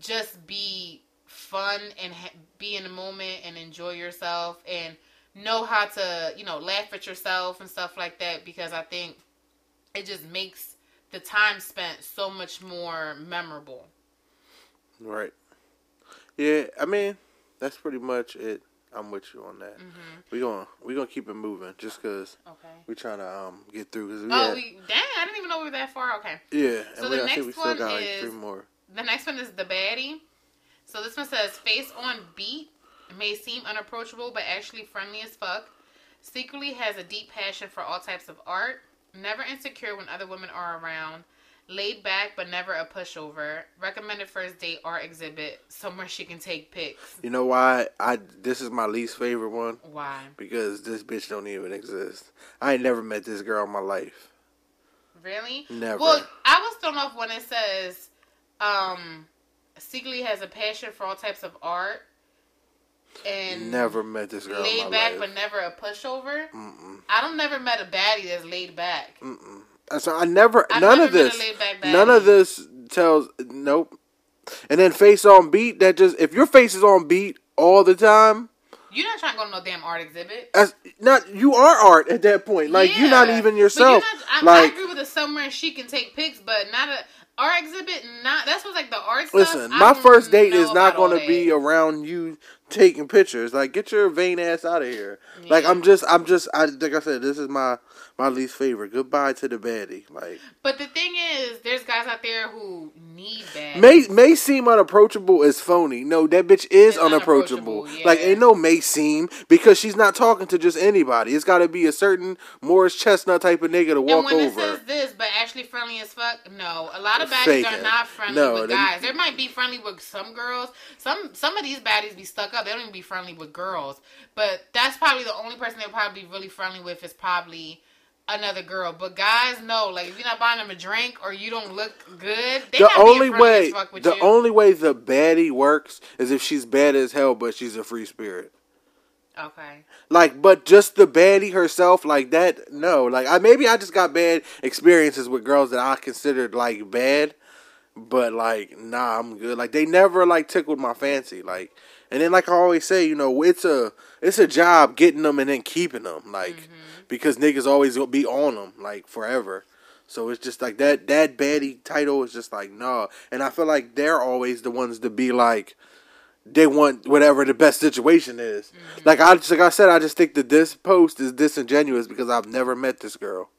[SPEAKER 2] just be fun and ha- be in the moment and enjoy yourself and know how to you know laugh at yourself and stuff like that because I think it just makes the time spent so much more memorable.
[SPEAKER 1] Right. Yeah, I mean, that's pretty much it. I'm with you on that.
[SPEAKER 2] Mm-hmm.
[SPEAKER 1] We gonna we gonna keep it moving just cause
[SPEAKER 2] Okay.
[SPEAKER 1] we trying to um get through. Cause we
[SPEAKER 2] Oh,
[SPEAKER 1] had-
[SPEAKER 2] we, dang! I didn't even know we were that far. Okay.
[SPEAKER 1] yeah,
[SPEAKER 2] So
[SPEAKER 1] we,
[SPEAKER 2] the next one
[SPEAKER 1] got
[SPEAKER 2] is-
[SPEAKER 1] three more.
[SPEAKER 2] The next one is the baddie. So this one says face on beat may seem unapproachable, but actually friendly as fuck. Secretly has a deep passion for all types of art. Never insecure when other women are around. Laid back but never a pushover. Recommended first date art exhibit somewhere she can take pics.
[SPEAKER 1] You know why I this is my least favorite one
[SPEAKER 2] Why?
[SPEAKER 1] because this bitch don't even exist. I ain't never met this girl in my life.
[SPEAKER 2] Really?
[SPEAKER 1] Never.
[SPEAKER 2] Well, I was thrown off when it says, um, secretly has a passion for all types of art. And
[SPEAKER 1] never met this girl in
[SPEAKER 2] laid back
[SPEAKER 1] life.
[SPEAKER 2] but never a pushover.
[SPEAKER 1] Mm-mm.
[SPEAKER 2] I don't never met a baddie that's laid back.
[SPEAKER 1] Mm-mm. So I never
[SPEAKER 2] I've
[SPEAKER 1] none
[SPEAKER 2] never
[SPEAKER 1] of this. None of this tells nope. And then face on beat. That just if your face is on beat all the time,
[SPEAKER 2] You're not trying to go to no damn art exhibit.
[SPEAKER 1] that's not you are art at that point. Like you're not
[SPEAKER 2] Yeah.
[SPEAKER 1] even yourself.
[SPEAKER 2] not- I, I agree with the somewhere she can take pics, but not a art exhibit. Not that's what's like the art
[SPEAKER 1] listen,
[SPEAKER 2] I
[SPEAKER 1] my first date is not going to be around you taking pictures. Like get your vain ass out of here. Like I'm just I'm just I like I said this is my my least favorite. Goodbye to the baddie. Like
[SPEAKER 2] But the thing is, there's guys out there who need that.
[SPEAKER 1] May may seem unapproachable as phony. No, that bitch is
[SPEAKER 2] It's
[SPEAKER 1] unapproachable.
[SPEAKER 2] unapproachable,
[SPEAKER 1] Like ain't no may seem because she's not talking to just anybody. It's got to be a certain Morris Chestnut type of nigga to
[SPEAKER 2] And
[SPEAKER 1] walk over.
[SPEAKER 2] says this, but actually friendly as fuck, no. A lot of baddies are not friendly
[SPEAKER 1] No,
[SPEAKER 2] with
[SPEAKER 1] they-
[SPEAKER 2] guys. There might be friendly with some girls. Some some of these baddies be stuck up. They don't even be friendly with girls. But that's probably the only person they'll probably be really friendly with is probably another girl. But guys, no. Like if you're not buying them a drink or you don't look good, they
[SPEAKER 1] the only way
[SPEAKER 2] as fuck with
[SPEAKER 1] the
[SPEAKER 2] you.
[SPEAKER 1] only way the baddie works is if she's bad as hell but she's a free spirit.
[SPEAKER 2] okay.
[SPEAKER 1] Like, but just the baddie herself, like that, no. Like, I maybe I just got bad experiences with girls that I considered like bad, but like, nah, I'm good. Like, they never like tickled my fancy. Like, and then like I always say, you know, it's a it's a job getting them and then keeping them, like, mm-hmm. because niggas always gonna be on them like forever. So it's just like that that baddie title is just like nah, and I feel like they're always the ones to be like they want whatever the best situation is. Mm-hmm. Like I just, like I said, I just think that this post is disingenuous because I've never met this girl.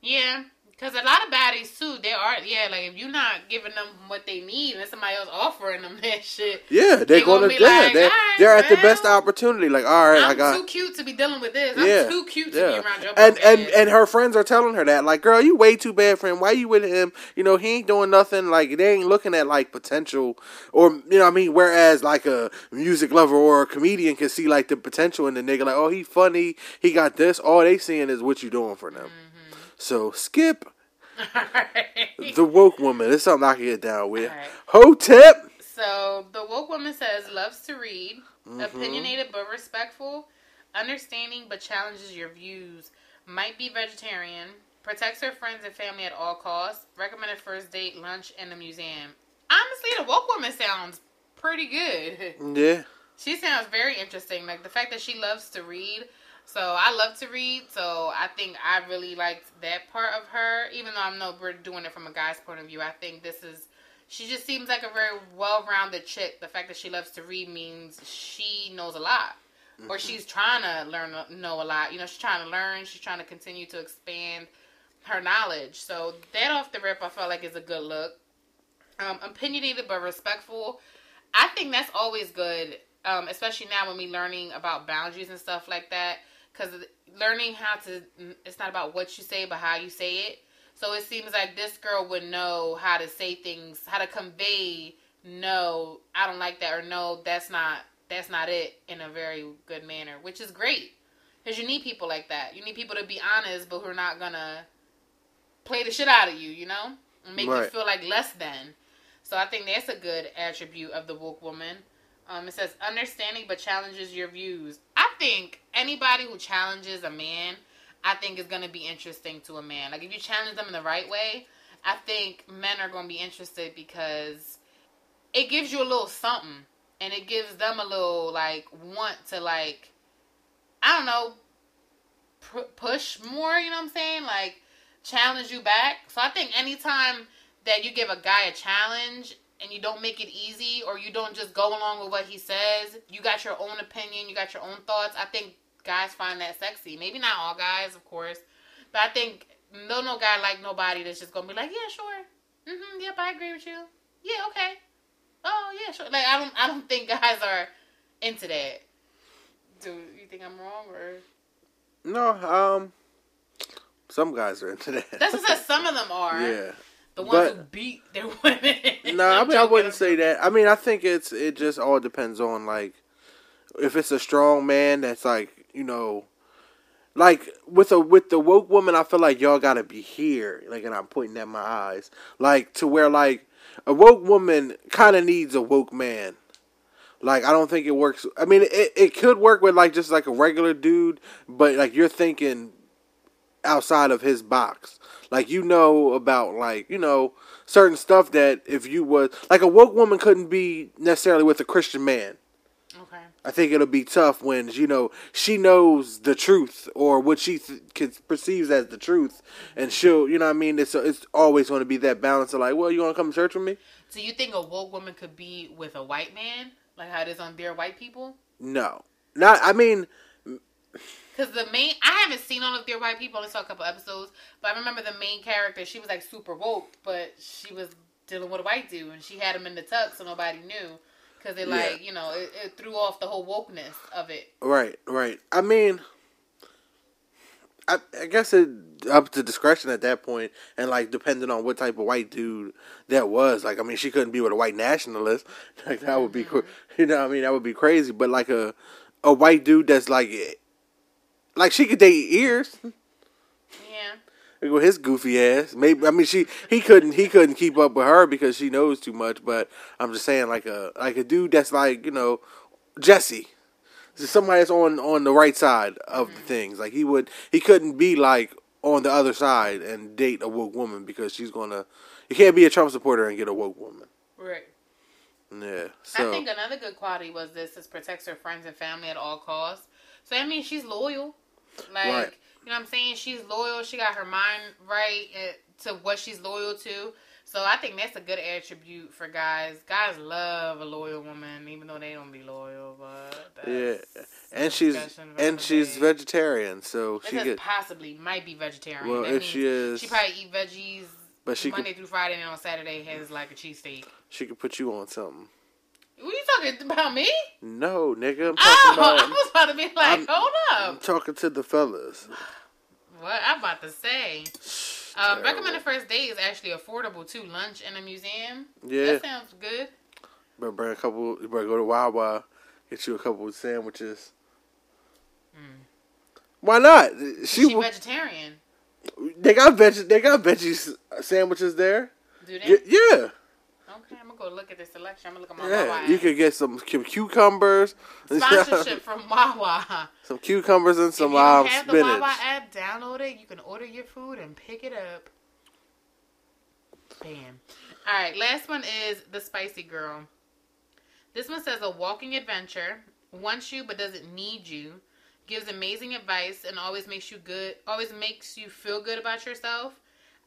[SPEAKER 2] Yeah. Because a lot of baddies too, they are yeah. Like if you're not giving them what they need, and somebody else offering them that shit,
[SPEAKER 1] Yeah, they're
[SPEAKER 2] They
[SPEAKER 1] gonna,
[SPEAKER 2] gonna be
[SPEAKER 1] yeah,
[SPEAKER 2] like,
[SPEAKER 1] they're,
[SPEAKER 2] "Alright,
[SPEAKER 1] they're at the best opportunity. Like, all right, I
[SPEAKER 2] I'm
[SPEAKER 1] got
[SPEAKER 2] too cute to be dealing with this.
[SPEAKER 1] yeah,
[SPEAKER 2] I'm too cute to
[SPEAKER 1] yeah.
[SPEAKER 2] be around your
[SPEAKER 1] and and and her friends are telling her that, like, girl, you way too bad for him. Why you with him? You know, he ain't doing nothing. Like, they ain't looking at like potential, or you know, I mean, whereas like a music lover or a comedian can see like the potential in the nigga. Like, oh, he funny, he got this. All they seeing is what you doing for them.
[SPEAKER 2] Mm-hmm.
[SPEAKER 1] So skip the woke woman. It's something I can get down with.
[SPEAKER 2] Alright.
[SPEAKER 1] Hotep.
[SPEAKER 2] So the woke woman says loves to read,
[SPEAKER 1] Mm-hmm.
[SPEAKER 2] opinionated but respectful, understanding but challenges your views, might be vegetarian, protects her friends and family at all costs, recommended first date, lunch, and the museum. Honestly, the woke woman sounds pretty good.
[SPEAKER 1] Yeah.
[SPEAKER 2] She sounds very interesting. Like the fact that she loves to read. So I love to read. So I think I really liked that part of her. Even though I know we're doing it from a guy's point of view, I think this is. She just seems like a very well-rounded chick. The fact that she loves to read means she knows a lot, mm-hmm. or she's trying to learn, know a lot. You know, she's trying to learn. She's trying to continue to expand her knowledge. So that off the rip, I felt like is a good look. Um, opinionated but respectful. I think that's always good, um, especially now when we're learning about boundaries and stuff like that. Because learning how to, mm, it's not about what you say, but how you say it. So it seems like this girl would know how to say things, how to convey, no, I don't like that, or no, that's not, that's not it, in a very good manner, which is great. Because you need people like that. You need people to be honest, but who are not gonna play the shit out of you, you know, and make right. you feel like less than. So I think that's a good attribute of the woke woman. Um, it says understanding but challenges your views. I think anybody who challenges a man, I think is going to be interesting to a man. Like if you challenge them in the right way, I think men are going to be interested because it gives you a little something, and it gives them a little like want to like, I don't know, pr- push more. You know what I'm saying? Like challenge you back. So I think anytime that you give a guy a challenge and you don't make it easy or you don't just go along with what he says, you got your own opinion, you got your own thoughts. I think guys find that sexy. Maybe not all guys, of course, but I think no no guy like nobody that's just gonna be like, yeah, sure, mm-hmm, yep, I agree with you. Yeah, okay. Oh yeah, sure. Like I don't I don't think guys are into that. Do you think I'm wrong or?
[SPEAKER 1] No, um, some guys are into that.
[SPEAKER 2] That's what some of them are.
[SPEAKER 1] Yeah.
[SPEAKER 2] The ones but, who beat their women.
[SPEAKER 1] No, I mean I wouldn't say that. I mean I think it's it just all depends on like if it's a strong man that's like you know like with a with the woke woman I feel like y'all gotta be here like and I'm pointing at my eyes like to where like a woke woman kind of needs a woke man like I don't think it works. I mean, it it could work with like just like a regular dude, but like you're thinking outside of his box. Like you know about like you know certain stuff that if you was like a woke woman couldn't be necessarily with a Christian man.
[SPEAKER 2] Okay.
[SPEAKER 1] I think it'll be tough when you know she knows the truth or what she th- perceives as the truth, and she'll you know what I mean. It's it's always going to be that balance of like, well, you want to come to church with me?
[SPEAKER 2] So you think a woke woman could be with a white man, like how it is on Dear White People?
[SPEAKER 1] No, not. I mean
[SPEAKER 2] because the main, I haven't seen all of their white people. I saw a couple episodes, but I remember the main character. She was like super woke, but she was dealing with a white dude, and she had him in the tuck, so nobody knew. Because it like yeah. you know it, it threw off the whole wokeness of it.
[SPEAKER 1] Right, right. I mean, I, I guess it up to discretion at that point, and like depending on what type of white dude that was. Like, I mean, she couldn't be with a white nationalist. Like that would be, mm-hmm. you know, I mean, that would be crazy. But like a a white dude that's like like she could date ears.
[SPEAKER 2] Yeah.
[SPEAKER 1] With his goofy ass, maybe I mean she he couldn't he couldn't keep up with her because she knows too much. But I'm just saying like a like a dude that's like you know Jesse, somebody that's on on the right side of mm-hmm. the things. Like he would he couldn't be like on the other side and date a woke woman because she's gonna you can't be a Trump supporter and get a woke woman.
[SPEAKER 2] Right.
[SPEAKER 1] Yeah. So
[SPEAKER 2] I think another good quality was this: is protects her friends and family at all costs. So that means she's loyal. Like, right. you know what I'm saying? She's loyal. She got her mind right eh, to what she's loyal to. So I think that's a good attribute for guys. Guys love a loyal woman, even though they don't be loyal. But
[SPEAKER 1] yeah, and she's and she's vegetarian, so
[SPEAKER 2] she could possibly might be vegetarian.
[SPEAKER 1] Well, that if she is,
[SPEAKER 2] she probably eat veggies.
[SPEAKER 1] But she
[SPEAKER 2] Monday could, through Friday, and on Saturday has like a cheesesteak.
[SPEAKER 1] She could put you on something.
[SPEAKER 2] What are you talking about me?
[SPEAKER 1] No, nigga. I'm
[SPEAKER 2] talking oh, about, I was about to be like, I'm, hold up.
[SPEAKER 1] I'm talking to the fellas.
[SPEAKER 2] What I'm about to say. Um, recommended first day is actually affordable too. Lunch in a museum.
[SPEAKER 1] Yeah,
[SPEAKER 2] that sounds good.
[SPEAKER 1] But bring a couple. You better go to Wawa, get you a couple of sandwiches. Mm. Why not?
[SPEAKER 2] She, she vegetarian.
[SPEAKER 1] They got veg. They got veggie sandwiches there.
[SPEAKER 2] Do they?
[SPEAKER 1] Yeah.
[SPEAKER 2] Okay, I'm gonna go look at the selection. I'm gonna look at my
[SPEAKER 1] yeah,
[SPEAKER 2] Wawa.
[SPEAKER 1] You could get some cucumbers.
[SPEAKER 2] Sponsorship from Wawa.
[SPEAKER 1] Some cucumbers and some
[SPEAKER 2] if you
[SPEAKER 1] have
[SPEAKER 2] spinach. the Wawa app, download it. You can order your food and pick it up. Bam. All right, last one is the Spicy Girl. This one says a walking adventure. wants you but doesn't need you, gives amazing advice and always makes you good, always makes you feel good about yourself,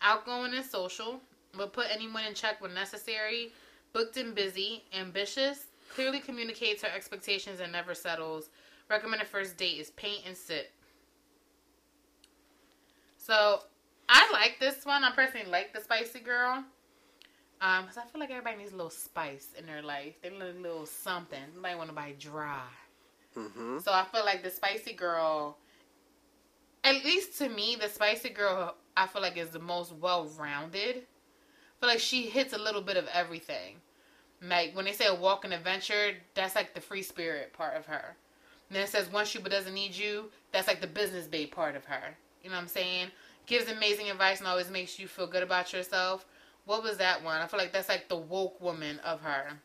[SPEAKER 2] outgoing and social, will put anyone in check when necessary, booked and busy, ambitious, clearly communicates her expectations and never settles. Recommended first date is paint and sip. So I like this one. I personally like the spicy girl. Um, because I feel like everybody needs a little spice in their life. They need a little something. Nobody want to buy dry.
[SPEAKER 1] Mm-hmm.
[SPEAKER 2] So I feel like the spicy girl, at least to me, the spicy girl, I feel like is the most well rounded. Like she hits a little bit of everything. Like when they say a walk and adventure, that's like the free spirit part of her. And then it says once you but doesn't need you, that's like the business babe part of her. You know what I'm saying? Gives amazing advice and always makes you feel good about yourself. What was that one? I feel like that's like the woke woman of her.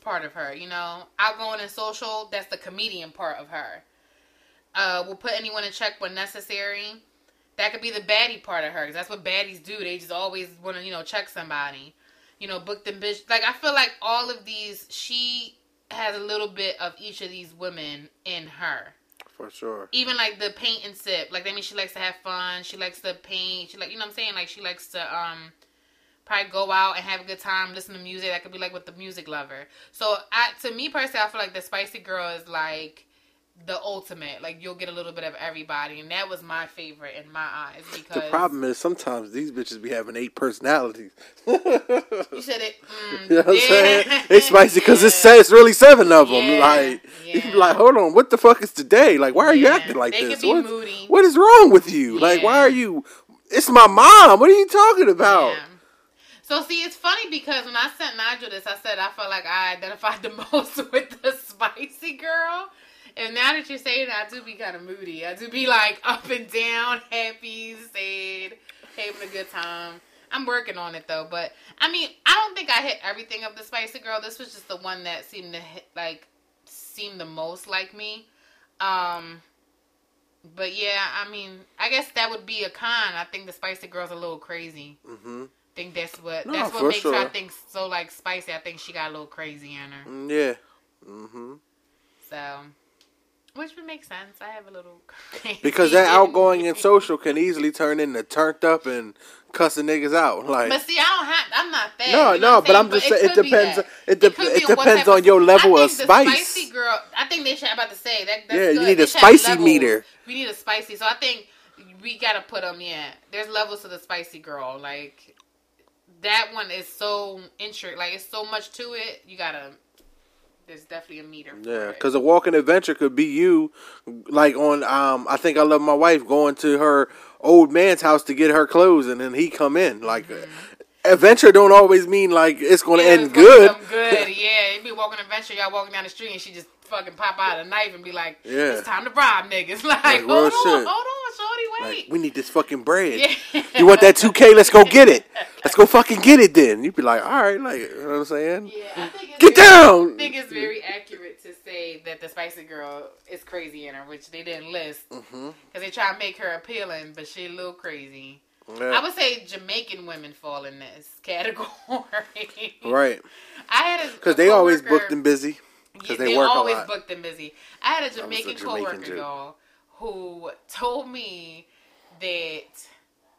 [SPEAKER 2] Part of her, you know? Outgoing and social, that's the comedian part of her. Uh, will put anyone in check when necessary. That could be the baddie part of her. Cause that's what baddies do. They just always want to, you know, check somebody. You know, book them bitch. Like, I feel like all of these, she has a little bit of each of these women in her
[SPEAKER 1] For sure.
[SPEAKER 2] even like the paint and sip like that means she likes to have fun she likes to paint she like you know what i'm saying like she likes to um probably go out and have a good time listen to music that could be like with the music lover so I, to me personally i feel like the spicy girl is like the ultimate like you'll get a little bit of everybody and that was my favorite in my eyes because
[SPEAKER 1] The problem is sometimes these bitches be having eight personalities.
[SPEAKER 2] you said it mm,
[SPEAKER 1] You know what I'm saying? It's spicy because it says really seven of them.
[SPEAKER 2] Yeah,
[SPEAKER 1] like, you
[SPEAKER 2] yeah.
[SPEAKER 1] be like, hold on, what the fuck is today? Like, why are you acting like
[SPEAKER 2] they
[SPEAKER 1] this? What- what is wrong with you? Like, why are you? It's my mom. What are you talking about?
[SPEAKER 2] Yeah. So see, it's funny because when I sent Nigel this, I said I felt like I identified the most with the spicy girl. And now that you're saying it, I do be kind of moody. I do be like up and down, happy, sad, having a good time. I'm working on it though, but I mean, I don't think I hit everything of the spicy girl. This was just the one that seemed to hit, like seem the most like me. Um, but yeah, I mean, I guess that would be a con. I think the spicy girl's a little crazy.
[SPEAKER 1] hmm
[SPEAKER 2] think that's what
[SPEAKER 1] No,
[SPEAKER 2] that's what makes her I think so like spicy. I think she got a little crazy in her. Yeah.
[SPEAKER 1] Mm, Yeah. hmm
[SPEAKER 2] So which would make sense. I have a little
[SPEAKER 1] Because that outgoing and social can easily turn into turned up and cussing niggas out. Like,
[SPEAKER 2] But see, I don't have. I'm not that.
[SPEAKER 1] no,
[SPEAKER 2] you know
[SPEAKER 1] no, but I'm just saying it
[SPEAKER 2] could
[SPEAKER 1] depends. It, de-
[SPEAKER 2] could
[SPEAKER 1] it depends on your level of
[SPEAKER 2] the
[SPEAKER 1] spice.
[SPEAKER 2] Spicy girl. I think they should. I'm about to say that.
[SPEAKER 1] Yeah, you need
[SPEAKER 2] They
[SPEAKER 1] a spicy meter.
[SPEAKER 2] We need a spicy. So I think we gotta put them. Yeah, there's levels to the spicy girl. Like that one is so intricate. Like it's so much to it. You gotta. There's definitely a meter. For
[SPEAKER 1] Yeah, because a walking adventure could be you, like on um. I think I love my wife going to her old man's house to get her clothes, and then he come in. Like, adventure don't always mean like it's going to
[SPEAKER 2] Mm-hmm. Yeah,
[SPEAKER 1] end
[SPEAKER 2] it's gonna
[SPEAKER 1] good.
[SPEAKER 2] good. Yeah, you be walking adventure, y'all walking down the street, and she just fucking pop out a knife and be like,
[SPEAKER 1] Yeah.
[SPEAKER 2] "It's time to rob niggas." Like,
[SPEAKER 1] Like,
[SPEAKER 2] hold on,
[SPEAKER 1] shit.
[SPEAKER 2] hold on, shorty,
[SPEAKER 1] Like,
[SPEAKER 2] wait.
[SPEAKER 1] we need this fucking bread.
[SPEAKER 2] yeah.
[SPEAKER 1] You want that two K? Let's go get it. Let's go fucking get it. Then you'd be like, all right, like you know what I'm saying?
[SPEAKER 2] Yeah, I think it's
[SPEAKER 1] Get
[SPEAKER 2] very,
[SPEAKER 1] down.
[SPEAKER 2] I think it's very accurate to say that the spicy girl is crazy in her, which they didn't list because
[SPEAKER 1] hmm
[SPEAKER 2] they try to make her appealing, but she a little crazy. I would say Jamaican women fall in this category.
[SPEAKER 1] Right,
[SPEAKER 2] I had a
[SPEAKER 1] because they always booked and busy.
[SPEAKER 2] Because
[SPEAKER 1] they
[SPEAKER 2] they
[SPEAKER 1] work
[SPEAKER 2] always booked and busy. I had a
[SPEAKER 1] was a
[SPEAKER 2] Jamaican,
[SPEAKER 1] Jamaican
[SPEAKER 2] coworker,
[SPEAKER 1] joke.
[SPEAKER 2] y'all, who told me that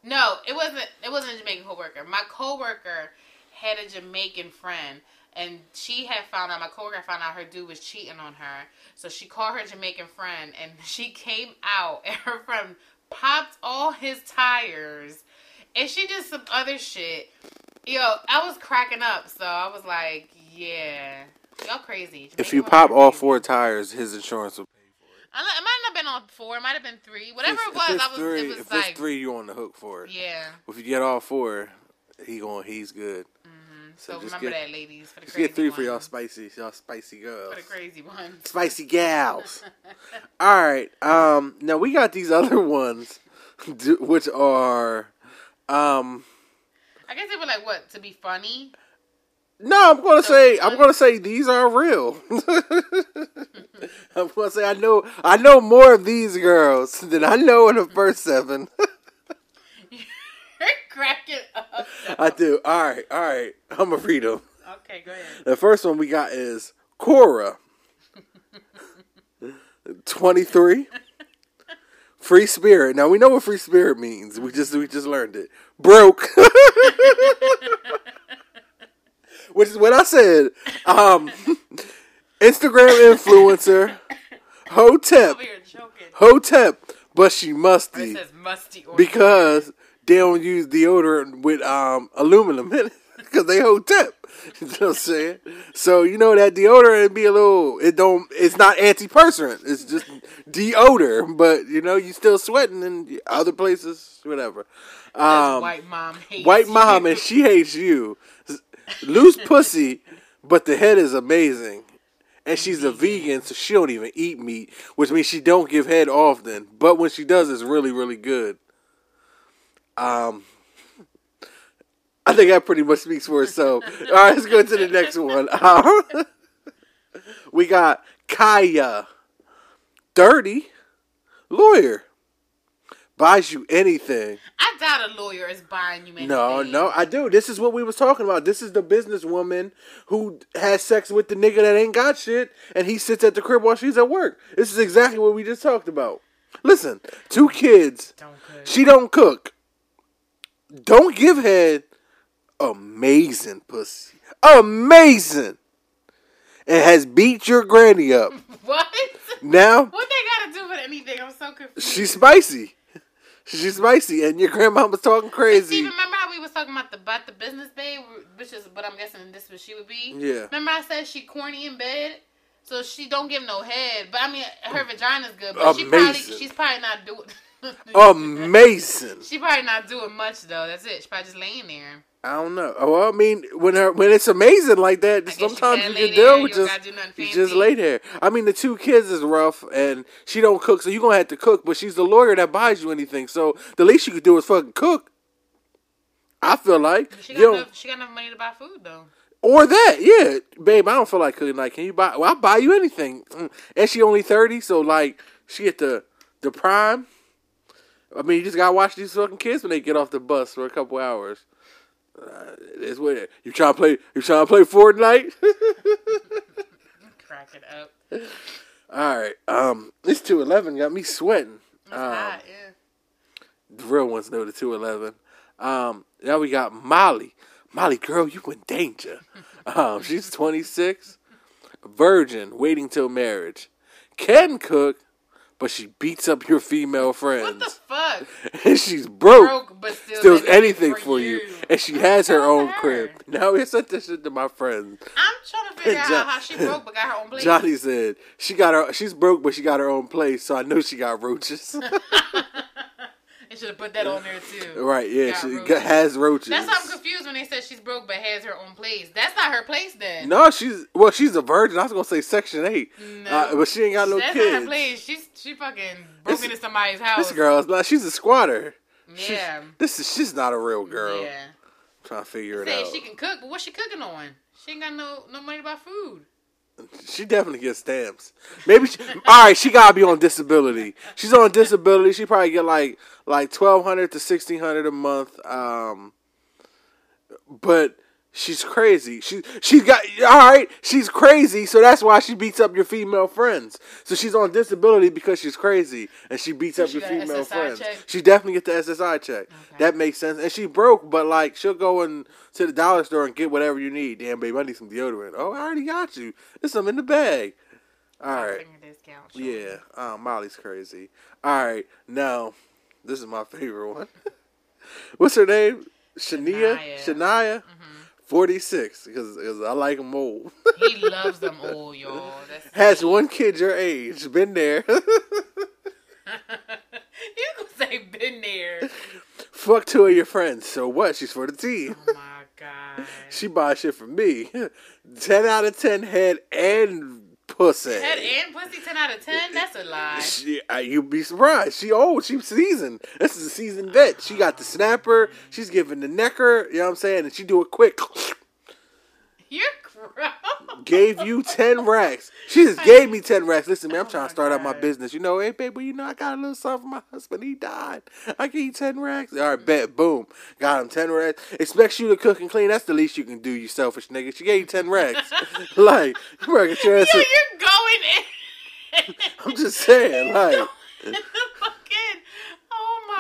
[SPEAKER 2] no, it wasn't. It wasn't a Jamaican coworker. My coworker had a Jamaican friend, and she had found out. My coworker found out her dude was cheating on her, so she called her Jamaican friend, and she came out, and her friend popped all his tires, and she did some other shit. Yo, I was cracking up, so I was like, yeah. Y'all crazy.
[SPEAKER 1] If you pop all
[SPEAKER 2] crazy.
[SPEAKER 1] four tires, his insurance will.
[SPEAKER 2] Pay for it. I It might not have been on four. It might have been three. Whatever
[SPEAKER 1] if,
[SPEAKER 2] it was, I was.
[SPEAKER 1] three,
[SPEAKER 2] it was
[SPEAKER 1] if
[SPEAKER 2] like,
[SPEAKER 1] it's three, you're on the hook for it.
[SPEAKER 2] yeah.
[SPEAKER 1] If you get all four, he going. He's good.
[SPEAKER 2] So,
[SPEAKER 1] So
[SPEAKER 2] remember
[SPEAKER 1] get-
[SPEAKER 2] that, ladies, for the
[SPEAKER 1] Just
[SPEAKER 2] crazy
[SPEAKER 1] get three for y'all spicy, y'all spicy girls,
[SPEAKER 2] For the crazy ones.
[SPEAKER 1] spicy gals. all right. Um. Now we got these other ones, which are, um.
[SPEAKER 2] I guess they were like what to be funny.
[SPEAKER 1] No, I'm gonna
[SPEAKER 2] So
[SPEAKER 1] say I'm gonna say these are real. I'm gonna say I know I know more of these girls than I know in the first seven.
[SPEAKER 2] You're Cracking up.
[SPEAKER 1] I do. All right, all right. I'm gonna read them.
[SPEAKER 2] Okay, go ahead.
[SPEAKER 1] The first one we got is Cora. 23. Free spirit. Now we know what free spirit means. We just we just learned it. Broke. Which is what I said. Um, Instagram influencer. Hotep.
[SPEAKER 2] Over here choking.
[SPEAKER 1] Hotep. But she
[SPEAKER 2] It
[SPEAKER 1] musty
[SPEAKER 2] says musty
[SPEAKER 1] because they don't use deodorant with um aluminum in it because they hotep. You know what I'm saying? So you know that deodorant be a little. It don't. It's not antiperspirant. It's just deodor. But you know you still sweating in other places. Whatever. Um,
[SPEAKER 2] white mom hates
[SPEAKER 1] white
[SPEAKER 2] you.
[SPEAKER 1] mom and she hates you. Loose pussy, but the head is amazing. And she's a vegan, so she don't even eat meat, which means she don't give head often. But when she does, it's really, really good. Um, I think that pretty much speaks for itself. All right, let's go to the next one. Um, we got Kaya, dirty lawyer, buys you anything.
[SPEAKER 2] I doubt a lawyer is buying you anything.
[SPEAKER 1] No, no, I do. This is what we was talking about. This is the businesswoman who has sex with the nigga that ain't got shit, and he sits at the crib while she's at work. This is exactly what we just talked about. Listen, two kids.
[SPEAKER 2] Don't cook.
[SPEAKER 1] She don't cook. Don't give head. Amazing pussy. Amazing. And has beat your granny up.
[SPEAKER 2] What?
[SPEAKER 1] Now
[SPEAKER 2] What they gotta do with anything? I'm so confused.
[SPEAKER 1] she's spicy. She's spicy, and your grandma was talking crazy.
[SPEAKER 2] remember how we was talking about the about the business babe, which is what I'm guessing this what she would be.
[SPEAKER 1] Yeah.
[SPEAKER 2] Remember I said she corny in bed, so she don't give no head. But I mean, her mm. vagina's good, but she probably she's probably not doing.
[SPEAKER 1] Amazing.
[SPEAKER 2] she probably not doing much though. That's it. She probably just laying there.
[SPEAKER 1] I don't know. Oh, Well, I mean, when her when it's amazing like that, sometimes you can
[SPEAKER 2] there,
[SPEAKER 1] do just
[SPEAKER 2] gotta do nothing
[SPEAKER 1] you just lay there. I mean, the two kids is rough, and she don't cook, so you are gonna have to cook. But she's the lawyer that buys you anything, so the least you could do is fucking cook. I feel like
[SPEAKER 2] She got enough. She got enough money to buy food though.
[SPEAKER 1] or that, yeah, babe. I don't feel like cooking. Like, can you buy? Well, I'll buy you anything. Mm. And she only thirty, so like she at the the prime. I mean, you just gotta watch these fucking kids when they get off the bus for a couple hours. Uh, it's what you trying to play. You trying to play Fortnite?
[SPEAKER 2] Crack it up.
[SPEAKER 1] All right. Um, this two eleven got me sweating.
[SPEAKER 2] It's
[SPEAKER 1] Um,
[SPEAKER 2] hot, yeah.
[SPEAKER 1] the real ones know the two eleven. Um, now we got Molly. Molly, girl, you in danger. Um, she's twenty six, virgin, waiting till marriage. Can cook, but she beats up your female friends.
[SPEAKER 2] What the fuck?
[SPEAKER 1] and she's broke.
[SPEAKER 2] Broke, but still
[SPEAKER 1] Steals
[SPEAKER 2] anything
[SPEAKER 1] anything for you, and she has her own
[SPEAKER 2] her.
[SPEAKER 1] crib. Now we sent this shit to my friends.
[SPEAKER 2] I'm trying to figure out how she broke but got her own place.
[SPEAKER 1] Johnny said she got her. She's broke, but she got her own place, so I know she got roaches.
[SPEAKER 2] They should have put that on there too.
[SPEAKER 1] right? Yeah,
[SPEAKER 2] Got
[SPEAKER 1] she
[SPEAKER 2] roaches.
[SPEAKER 1] has roaches.
[SPEAKER 2] That's why I'm confused when they said she's broke but has her own place. That's not her place then.
[SPEAKER 1] No, she's well, she's a virgin. I was gonna say Section Eight,
[SPEAKER 2] No.
[SPEAKER 1] uh, but she ain't got no
[SPEAKER 2] That's not her
[SPEAKER 1] kids.
[SPEAKER 2] place. She's she fucking broke
[SPEAKER 1] This-
[SPEAKER 2] into somebody's house.
[SPEAKER 1] This girl is not. She's a squatter. She's-
[SPEAKER 2] Yeah.
[SPEAKER 1] this is she's not a real girl.
[SPEAKER 2] Yeah.
[SPEAKER 1] trying to figure it
[SPEAKER 2] Say
[SPEAKER 1] out.
[SPEAKER 2] she can cook, but what's she cooking on? She ain't got no no money to buy food.
[SPEAKER 1] She definitely gets stamps. Maybe. She, all right, she gotta be on disability. She's on disability. She probably get like like twelve hundred to sixteen hundred a month. Um, but she's crazy. She she got all right. She's crazy, so that's why she beats up your female friends. So she's on disability because she's crazy, and she beats so up
[SPEAKER 2] she
[SPEAKER 1] your female friends.
[SPEAKER 2] Check?
[SPEAKER 1] She definitely get the SSI check. Okay. That makes sense. And she broke, but like she'll go and to the dollar store and get whatever you need. Damn, babe, I need some deodorant. Oh, I already got you. There's some in the bag. All right. Yeah, um, Molly's crazy. All right, now this is my favorite one. What's her name? Shania.
[SPEAKER 2] Shania.
[SPEAKER 1] Shania. Mm-hmm. 46 because I like them old.
[SPEAKER 2] he loves them old, y'all. That's
[SPEAKER 1] Has one kid your age. Been there.
[SPEAKER 2] you could say been there.
[SPEAKER 1] Fuck two of your friends. So what? She's for the team.
[SPEAKER 2] Oh my god.
[SPEAKER 1] She buys shit from me. Ten out of ten head and pussy.
[SPEAKER 2] Head and pussy ten out of ten? That's a lie.
[SPEAKER 1] She, uh, you'd be surprised. She old. She's seasoned. This is a seasoned vet. She got the snapper. She's giving the necker. You know what I'm saying? And she do it quick.
[SPEAKER 2] You're
[SPEAKER 1] Gave you ten racks. She just gave me ten racks. Listen, man, I'm
[SPEAKER 2] Oh
[SPEAKER 1] trying to start out my business. You know, eh, hey, babe, well, you know, I got a little something for my husband. He died. I give you ten racks. All right, bet. Boom. Got him ten racks. Expects you to cook and clean. That's the least you can do, you selfish nigga. She gave you ten racks. like, you better get your ass.
[SPEAKER 2] Yo,
[SPEAKER 1] a-
[SPEAKER 2] you're going in.
[SPEAKER 1] I'm just saying, like.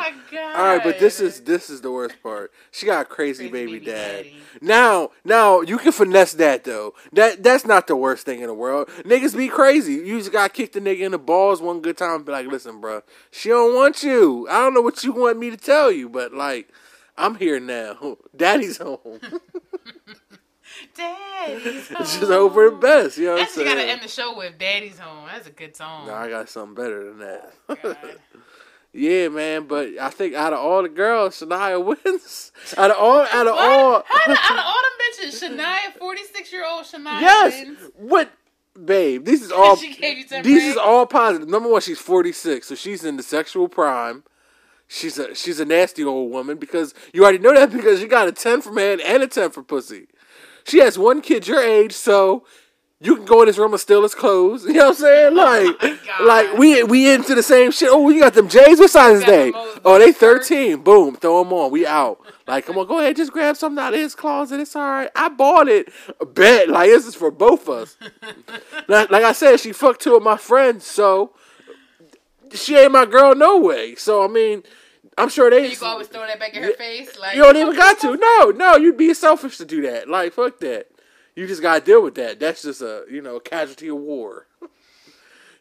[SPEAKER 2] Oh my god.
[SPEAKER 1] All right, but this is this is the worst part. She got a crazy,
[SPEAKER 2] Crazy
[SPEAKER 1] baby,
[SPEAKER 2] baby
[SPEAKER 1] dad.
[SPEAKER 2] daddy.
[SPEAKER 1] Now, now you can finesse that though. That that's not the worst thing in the world. Niggas be crazy. You just gotta kick the nigga in the balls one good time and be like, listen, bro, she don't want you. I don't know what you want me to tell you, but like, I'm here now. Daddy's home.
[SPEAKER 2] Daddy's home.
[SPEAKER 1] just over the best. You know what I'm
[SPEAKER 2] That's what you gotta
[SPEAKER 1] saying?
[SPEAKER 2] end the show with. Daddy's home. That's a good song.
[SPEAKER 1] No, I got something better than that.
[SPEAKER 2] Oh, god.
[SPEAKER 1] Yeah, man. But I think out of all the girls, Shania wins. Out of all, out of all.
[SPEAKER 2] How the, out of all them bitches, Shania, forty-six year old Shania,
[SPEAKER 1] Yes.
[SPEAKER 2] wins.
[SPEAKER 1] What, babe? This is all.
[SPEAKER 2] She gave you 10
[SPEAKER 1] These is all positive. Number one, she's forty six, so she's in the sexual prime. She's a she's a nasty old woman because you already know that because you got a ten for man and a ten for pussy. She has one kid your age, so you can go in this room and steal his clothes. You know what I'm saying?
[SPEAKER 2] Oh like, Oh
[SPEAKER 1] like we we into the same shit. Oh, you got them J's. What size is they? Oh, they
[SPEAKER 2] shirts.
[SPEAKER 1] thirteen. Boom, throw them on. We out. Like, come on, go ahead, just grab something out of his closet. It's all right. I bought it. Bet like this is for both of us. like, like I said, she fucked two of my friends, so she ain't my girl no way. So I mean, I'm sure they.
[SPEAKER 2] You always throw that back in her face. Like
[SPEAKER 1] You don't even got to. No, no, you'd be selfish to do that. Like, fuck that. You just gotta deal with that. That's just a you know casualty of war.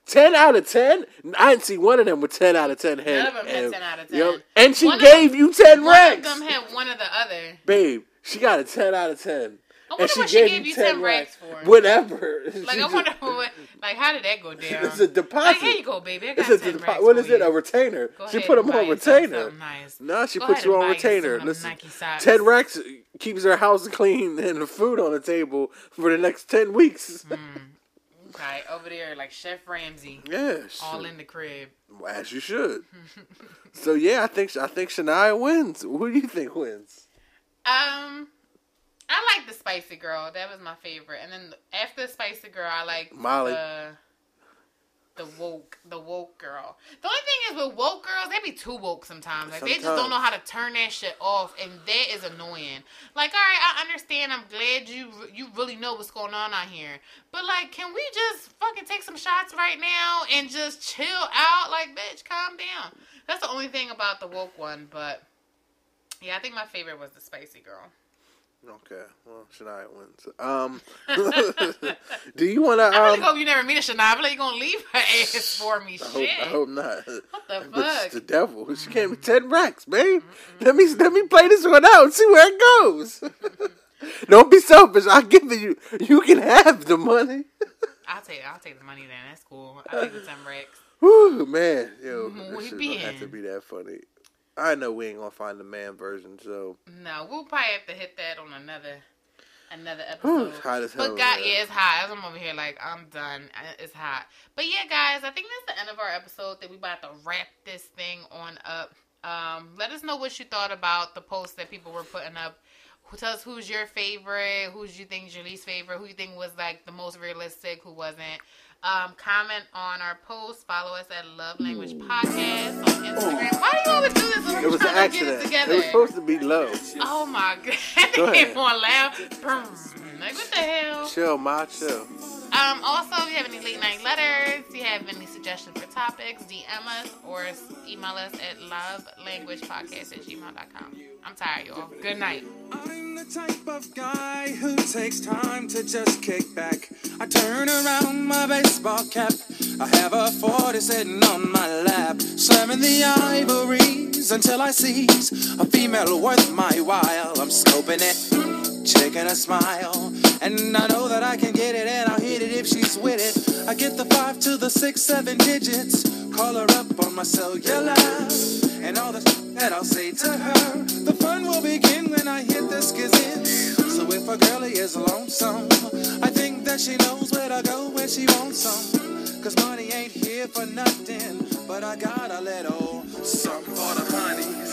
[SPEAKER 1] ten out of ten. I didn't see one of them with ten out of ten head.
[SPEAKER 2] None of them had
[SPEAKER 1] and-
[SPEAKER 2] 10 out of
[SPEAKER 1] you know,
[SPEAKER 2] 10.
[SPEAKER 1] and she
[SPEAKER 2] One
[SPEAKER 1] gave
[SPEAKER 2] them-
[SPEAKER 1] you ten
[SPEAKER 2] One
[SPEAKER 1] racks,
[SPEAKER 2] of them had one of the other.
[SPEAKER 1] babe. She got a ten out of ten.
[SPEAKER 2] I wonder what she gave you 10 racks for.
[SPEAKER 1] Whatever.
[SPEAKER 2] Like I wonder what, like how did that go down?
[SPEAKER 1] It's a deposit.
[SPEAKER 2] Like here you go, baby. I got
[SPEAKER 1] It's a
[SPEAKER 2] 10
[SPEAKER 1] depo-
[SPEAKER 2] racks
[SPEAKER 1] what is it?
[SPEAKER 2] you.
[SPEAKER 1] A retainer.
[SPEAKER 2] Go
[SPEAKER 1] she put them on retainer.
[SPEAKER 2] Nice.
[SPEAKER 1] No, she
[SPEAKER 2] Go
[SPEAKER 1] puts you on retainer. Listen, ten racks keeps her house clean and the food on the table for the next ten weeks.
[SPEAKER 2] Mm. Okay, over there like Chef Ramsay,
[SPEAKER 1] Yeah,
[SPEAKER 2] all in the crib.
[SPEAKER 1] as you should. so yeah, I think I think Shania wins. Who do you think wins?
[SPEAKER 2] Um, I like the Spicy Girl. That was my favorite. And then after the Spicy Girl, I like
[SPEAKER 1] Molly.
[SPEAKER 2] the the woke the woke girl. The only thing is with woke girls, they be too woke sometimes. Like they just don't know how to turn that shit off, and that is annoying. Like, all right, I understand. I'm glad you you really know what's going on out here, but like, can we just fucking take some shots right now and just chill out? Like, bitch, calm down. That's the only thing about the woke one, but. Yeah, I think my favorite was the spicy girl.
[SPEAKER 1] Okay, well Shania wins. Um, do you want to?
[SPEAKER 2] I really
[SPEAKER 1] Um,
[SPEAKER 2] hope you never meet a Shania. I you gonna leave her ass for me.
[SPEAKER 1] I hope,
[SPEAKER 2] Shit.
[SPEAKER 1] I hope not.
[SPEAKER 2] What the
[SPEAKER 1] But it's
[SPEAKER 2] fuck?
[SPEAKER 1] the devil. She gave me ten racks, babe. Let me let me play this one out and see where it goes. Don't be selfish. I'll give it you. You can have the money.
[SPEAKER 2] I'll take I'll take the money then. That's cool. I'll take the ten racks.
[SPEAKER 1] Whew, man, yo,
[SPEAKER 2] Mhm,
[SPEAKER 1] this
[SPEAKER 2] we
[SPEAKER 1] shit
[SPEAKER 2] be
[SPEAKER 1] don't have to be that funny. I know we ain't gonna find the man version, so
[SPEAKER 2] No, we'll probably have to hit that on another another episode.
[SPEAKER 1] it's hot as hell
[SPEAKER 2] But God, yeah, it's hot. I'm over here like I'm done. It's hot. But yeah, guys, I think that's the end of our episode. That we about to wrap this thing on up. Um, let us know what you thought about the posts that people were putting up. Who tell us who's your favorite? Who's you think is your least favorite? Who you think was like the most realistic? Who wasn't? Um, comment on our post. Follow us at Love Language Podcast on Instagram. Why do you always do this
[SPEAKER 1] it was an
[SPEAKER 2] trying to get
[SPEAKER 1] accident.
[SPEAKER 2] it
[SPEAKER 1] It, was supposed to be low.
[SPEAKER 2] Oh my god.
[SPEAKER 1] Go ahead.
[SPEAKER 2] Laugh. Boom. Like what the hell?
[SPEAKER 1] Chill, my chill.
[SPEAKER 2] Um also if you have any late night letters, if you have any suggestions for topics, DM us or email us at lovelanguagepodcast at gmail.com. I'm tired, y'all. Good night.
[SPEAKER 3] I'm the type of guy who takes time to just kick back. I turn around my baseball cap. I have a 40 sitting on my lap, slamming the ivories until I seize a female worth my while. I'm scoping it, checking a smile, and I know that I can get it and I'll hit it if she's with it. I get the five to the six, seven digits, call her up on my cellular, and all the that I'll say to her. The fun will begin when I hit the skizit. So if a girlie is lonesome, I think that she knows where to go when she wants some. Cause money ain't here for nothing, but I got a little something for the honeys.